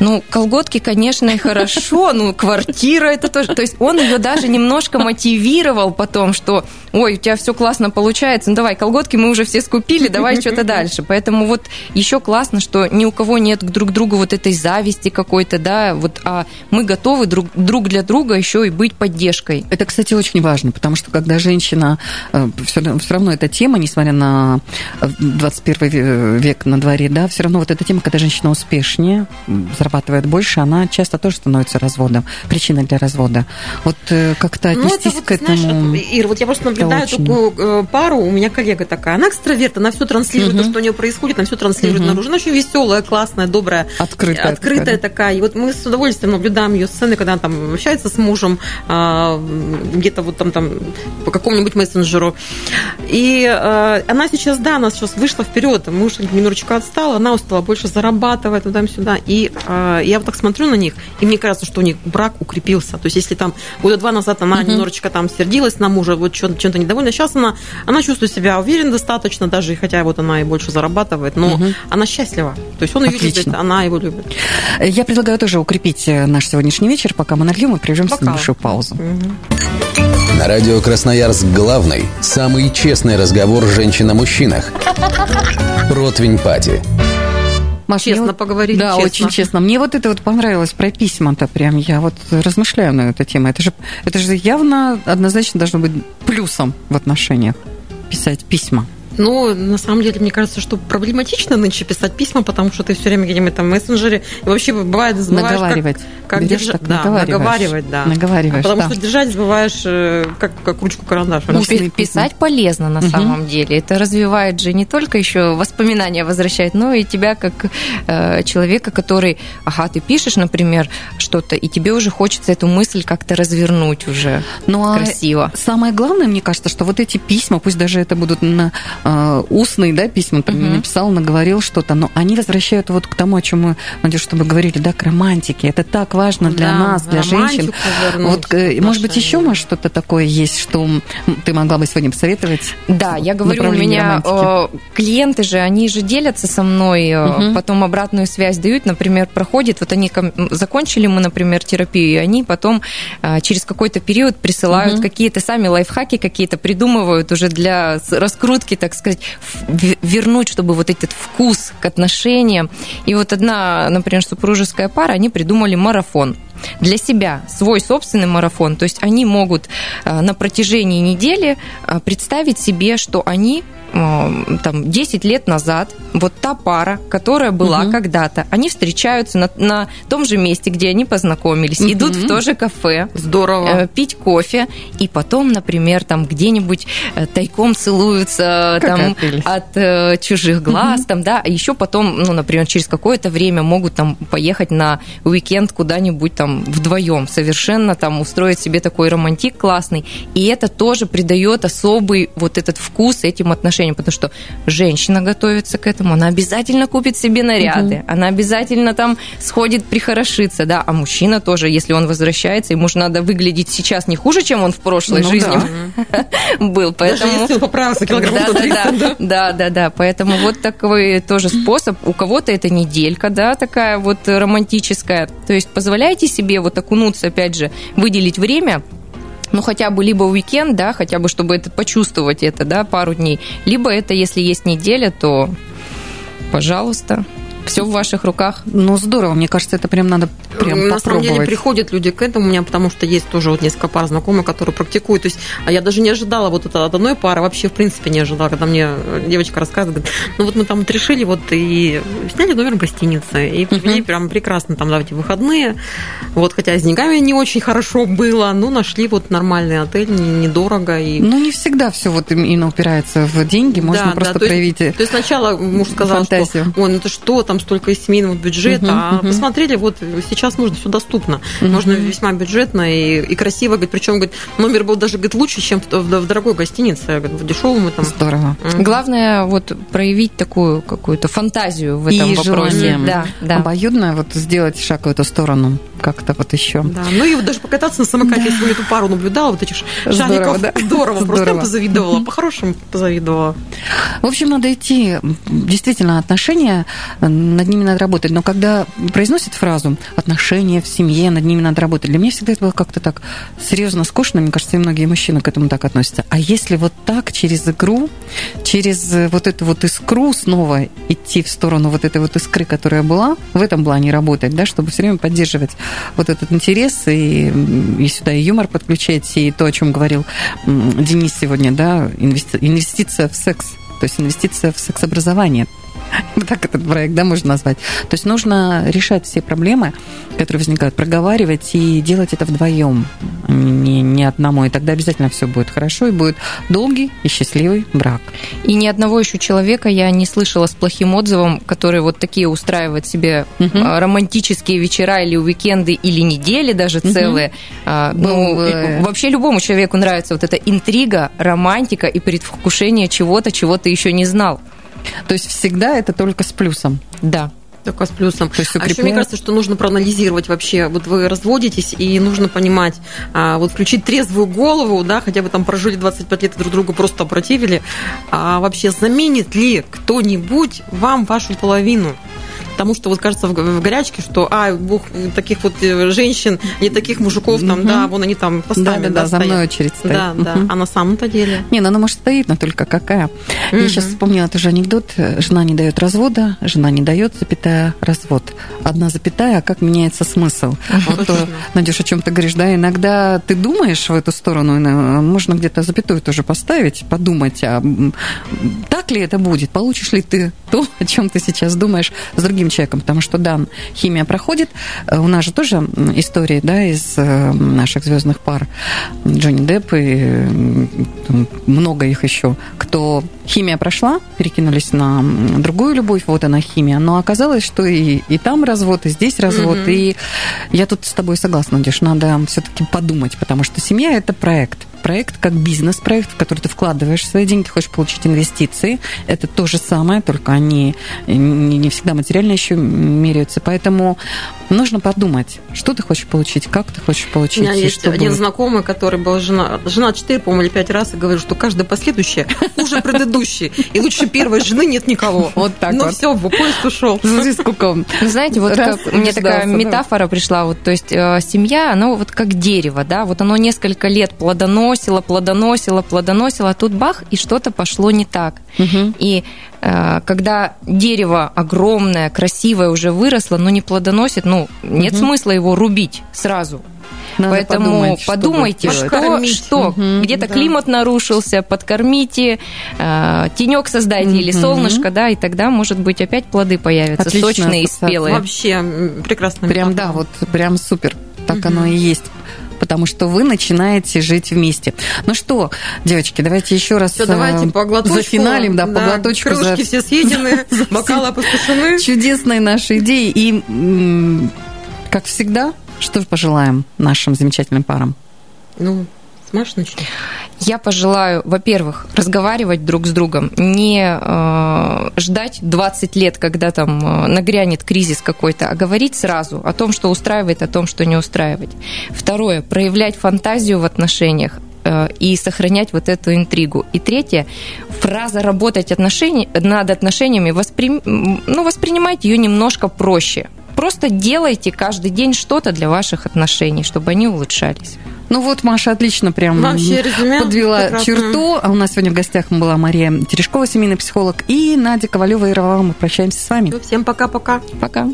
Speaker 10: Ну, колготки, конечно, и хорошо, ну, квартира это тоже. То есть он ее даже немножко мотивировал потом, что, ой, у тебя все классно получается, ну давай, колготки мы уже все скупили, давай что-то дальше. Поэтому вот еще классно, что ни у кого нет друг другу вот этой зависти какой-то, да, вот, а мы готовы друг, друг для друга еще и быть поддержкой.
Speaker 5: Это, кстати, очень важно, потому что когда женщина, все, э, все равно эта тема, несмотря на 21 век на дворе, да, все равно вот эта тема, когда женщина успешнее, зарабатывает больше, она часто тоже становится разводом, причиной для развода. Вот э, как-то отнестись ну, это вот, к этому.
Speaker 6: Знаешь, Ир, вот я просто наблюдаю очень... такую э, пару, у меня коллега такая, она экстраверт, она все транслирует, угу. то, что у нее происходит, она все транслирует угу. наружу. Она очень веселая, классная, добрая,
Speaker 5: открытая,
Speaker 6: открытая такая. такая. И вот мы с удовольствием наблюдаем ее сцены, когда она там общается с мужем, а, где-то вот там, там по какому-нибудь мессенджеру. И э, она сейчас, да, она сейчас вышла вперед, муж немножечко отстал, она устала больше зарабатывать туда-сюда. И э, я вот так смотрю на них, и мне кажется, что у них брак укрепился. То есть, если там года два назад она uh-huh. немножечко там сердилась на мужа, вот чем-то недовольна, сейчас она, она чувствует себя уверенно достаточно, даже хотя вот она и больше зарабатывает, но uh-huh. она счастлива. То есть он ее Отлично. любит, она его любит.
Speaker 5: Я предлагаю тоже укрепить э, наш сегодняшний вечер, пока мы нальем и прервемся на небольшую паузу.
Speaker 2: Uh-huh. На радио Красноярск главный, самый честный разговор женщин о мужчинах. Противень Пати.
Speaker 6: Маш, честно вот, поговорить.
Speaker 5: Да,
Speaker 6: честно.
Speaker 5: очень честно. Мне вот это вот понравилось про письма-то прям. Я вот размышляю на эту тему. Это же, это же явно однозначно должно быть плюсом в отношениях писать письма.
Speaker 6: Ну, на самом деле, мне кажется, что проблематично нынче писать письма, потому что ты все время где-нибудь там в мессенджере. И вообще бывает забываешь,
Speaker 5: наговаривать.
Speaker 6: как, как держать. Так, да, наговаривать, да.
Speaker 5: Наговариваешь,
Speaker 6: а потому
Speaker 5: да.
Speaker 6: что держать забываешь э, как, как ручку карандаш.
Speaker 10: Ну, писать полезно на угу. самом деле. Это развивает же не только еще воспоминания возвращает, но и тебя как э, человека, который, ага, ты пишешь, например, что-то, и тебе уже хочется эту мысль как-то развернуть уже ну, а красиво.
Speaker 5: Самое главное, мне кажется, что вот эти письма, пусть даже это будут на э, устные, да, письма, угу. написал, наговорил что-то, но они возвращают вот к тому, о чем мы, Надюш, чтобы говорили, да, к романтике. Это так важно для да, нас, для женщин. Вот, э, может быть, еще, может, что-то такое есть, что ты могла бы сегодня посоветовать?
Speaker 10: Да, я говорю, у меня э, клиенты же, они же делятся со мной, угу. потом обратную связь дают, например, проходит, вот они закончили мы, например, терапию, и они потом через какой-то период присылают угу. какие-то сами лайфхаки какие-то придумывают уже для раскрутки, так сказать, вернуть, чтобы вот этот вкус к отношениям. И вот одна, например, супружеская пара, они придумали марафон для себя свой собственный марафон. То есть они могут э, на протяжении недели э, представить себе, что они там 10 лет назад вот та пара, которая была угу. когда-то, они встречаются на, на том же месте, где они познакомились, угу. идут в то же кафе,
Speaker 6: здорово,
Speaker 10: э, пить кофе, и потом, например, там где-нибудь э, тайком целуются там от э, чужих глаз, угу. там, да, а еще потом, ну, например, через какое-то время могут там поехать на уикенд куда-нибудь там вдвоем, совершенно там устроить себе такой романтик классный, и это тоже придает особый вот этот вкус этим отношениям отношениям, потому что женщина готовится к этому, она обязательно купит себе наряды, угу. она обязательно там сходит прихорошиться, да, а мужчина тоже, если он возвращается, ему же надо выглядеть сейчас не хуже, чем он в прошлой ну, жизни да. был, поэтому...
Speaker 6: Даже если он поправился килограмм
Speaker 10: да, 130, да, да, да, да, да, поэтому вот такой тоже способ, у кого-то это неделька, да, такая вот романтическая, то есть позволяйте себе вот окунуться, опять же, выделить время ну, хотя бы либо уикенд, да, хотя бы, чтобы это почувствовать это, да, пару дней, либо это, если есть неделя, то, пожалуйста, все в ваших руках.
Speaker 5: Ну, здорово, мне кажется, это прям надо прям
Speaker 6: На самом деле приходят люди к этому у меня, потому что есть тоже вот несколько пар знакомых, которые практикуют. То есть а я даже не ожидала вот это от одной пары, вообще в принципе не ожидала, когда мне девочка рассказывает, говорит, ну вот мы там вот решили вот и сняли номер в гостинице, и uh-huh. прям прекрасно там давайте выходные, вот хотя с деньгами не очень хорошо было, но нашли вот нормальный отель, недорого. И...
Speaker 5: Ну не всегда все вот именно упирается в деньги, можно да, просто да, то проявить
Speaker 6: есть, То есть сначала муж сказал, фантазию. что ой, ну это что, там столько из семейного бюджета, uh-huh, а посмотрели, вот сейчас можно все доступно, uh-huh. можно весьма бюджетно и, и красиво, говорит, причем говорит, номер был даже говорит, лучше, чем в, в, в дорогой гостинице, говорит, в дешевом там.
Speaker 5: Здорово.
Speaker 10: Uh-huh. Главное вот проявить такую какую-то фантазию в этом
Speaker 5: и
Speaker 10: вопросе.
Speaker 5: Желание. Да, да. Обоюдно вот сделать шаг в эту сторону. Как-то вот еще.
Speaker 6: Да, ну и вот даже покататься на самокате, да. если эту пару наблюдала, вот этих шариков,
Speaker 5: Здорово, да?
Speaker 6: здорово, просто
Speaker 5: Здорово.
Speaker 6: позавидовала, по-хорошему позавидовала.
Speaker 5: В общем, надо идти, действительно, отношения, над ними надо работать. Но когда произносят фразу «отношения в семье, над ними надо работать», для меня всегда это было как-то так серьезно скучно. Мне кажется, и многие мужчины к этому так относятся. А если вот так, через игру, через вот эту вот искру снова идти в сторону вот этой вот искры, которая была, в этом плане работать, да, чтобы все время поддерживать вот этот интерес и, и сюда и юмор подключать, и то, о чем говорил Денис сегодня, да, инвести- инвестиция в секс, то есть инвестиция в секс-образование. Так этот проект, да, можно назвать. То есть нужно решать все проблемы, которые возникают, проговаривать и делать это вдвоем, не, не одному. И тогда обязательно все будет хорошо, и будет долгий и счастливый брак.
Speaker 10: И ни одного еще человека я не слышала с плохим отзывом, который вот такие устраивает себе а, романтические вечера или уикенды, или недели даже целые. А, Ну,
Speaker 5: Ну, э,
Speaker 10: вообще любому человеку нравится вот эта интрига, романтика и предвкушение чего-то, чего ты еще не знал.
Speaker 5: То есть всегда это только с плюсом.
Speaker 10: Да.
Speaker 6: Только с плюсом.
Speaker 5: То есть
Speaker 6: А еще мне кажется, что нужно проанализировать вообще. Вот вы разводитесь, и нужно понимать, а, вот включить трезвую голову, да, хотя бы там прожили 25 лет и друг другу просто опротивили, а вообще заменит ли кто-нибудь вам вашу половину? Потому что вот кажется в, в горячке, что а, бог, таких вот э, женщин, не таких мужиков, там, да, вон они там постами,
Speaker 5: Да-да-да,
Speaker 6: да,
Speaker 5: за
Speaker 6: стоят.
Speaker 5: мной очередь стоит.
Speaker 6: Да, да. А на самом-то деле.
Speaker 5: Не, ну она может стоит, но только какая. Я сейчас вспомнила тоже анекдот. Жена не дает развода, жена не дает, запятая, развод. Одна запятая, а как меняется смысл? Вот,
Speaker 6: Точно.
Speaker 5: Надюш, о чем ты говоришь, да, иногда ты думаешь в эту сторону, э, можно где-то запятую тоже поставить, подумать, а так ли это будет, получишь ли ты то, о чем ты сейчас думаешь с другим человеком, потому что, да, химия проходит, Э, у нас же тоже истории, да, из э, наших звездных пар, Джонни Депп и там много их еще, кто химия прошла, перекинулись на другую любовь, вот она химия, но оказалось, что и, и там развод, и здесь развод,
Speaker 6: Мгм.
Speaker 5: и я тут с тобой согласна, Надюш, надо все-таки подумать, потому что семья – это проект. Проект как бизнес-проект, в который ты вкладываешь свои деньги, хочешь получить инвестиции. Это то же самое, только они не, не всегда материально еще меряются. Поэтому нужно подумать, что ты хочешь получить, как ты хочешь
Speaker 6: У
Speaker 5: получить.
Speaker 6: меня
Speaker 5: и
Speaker 6: есть
Speaker 5: что
Speaker 6: один
Speaker 5: будет.
Speaker 6: знакомый, который был жена, жена 4, по-моему, или 5 раз, и говорит, что каждая последующая хуже предыдущей. И лучше первой жены нет никого.
Speaker 5: Вот так
Speaker 6: Ну
Speaker 5: вот.
Speaker 6: все, поезд ушел.
Speaker 5: Скуком.
Speaker 10: Вы знаете, вот мне такая метафора пришла, вот, то есть э, семья, она вот как дерево, да, вот оно несколько лет плодоносило, плодоносило, плодоносило, а тут бах, и что-то пошло не так.
Speaker 5: Мгм.
Speaker 10: И э, когда дерево огромное, красивое уже выросло, но не плодоносит, ну, нет
Speaker 5: Мгм.
Speaker 10: смысла его рубить сразу.
Speaker 5: Надо
Speaker 10: Поэтому
Speaker 5: подумать,
Speaker 10: подумайте, что, что
Speaker 5: Мгм,
Speaker 10: где-то
Speaker 6: да.
Speaker 10: климат нарушился, подкормите, э, тенек создайте или
Speaker 5: Мгм.
Speaker 10: солнышко, да, и тогда, может быть, опять плоды появятся,
Speaker 5: Отличная
Speaker 10: сочные и спелые.
Speaker 6: Вообще прекрасно.
Speaker 5: Прям, да, вот прям супер. Так оно и есть. Потому что вы начинаете жить вместе. Ну что, девочки, давайте еще раз
Speaker 6: Все, давайте
Speaker 5: э,
Speaker 6: по глоточку.
Speaker 5: зафиналим, да, по глоточку. за
Speaker 6: Кружки все съедены,
Speaker 5: за
Speaker 6: бокалы опустошены.
Speaker 5: чудесные наши идеи. И, как всегда, что пожелаем нашим замечательным парам?
Speaker 6: Ну, с Машей начнем.
Speaker 10: Я пожелаю, во-первых, разговаривать друг с другом, не э, ждать 20 лет, когда там э, нагрянет кризис какой-то, а говорить сразу о том, что устраивает, о том, что не устраивает. Второе, проявлять фантазию в отношениях э, и сохранять вот эту интригу. И третье, фраза «работать отношения, над отношениями», воспри... ну, воспринимайте ее немножко проще. Просто делайте каждый день что-то для ваших отношений, чтобы они улучшались.
Speaker 5: Ну вот, Маша отлично прям
Speaker 6: Вообще резюме
Speaker 5: подвела
Speaker 6: прекрасное.
Speaker 5: черту. А у нас сегодня в гостях была Мария Терешкова, семейный психолог, и Надя Ковалева и Ира Мы прощаемся с вами.
Speaker 6: Всем пока-пока.
Speaker 10: Пока.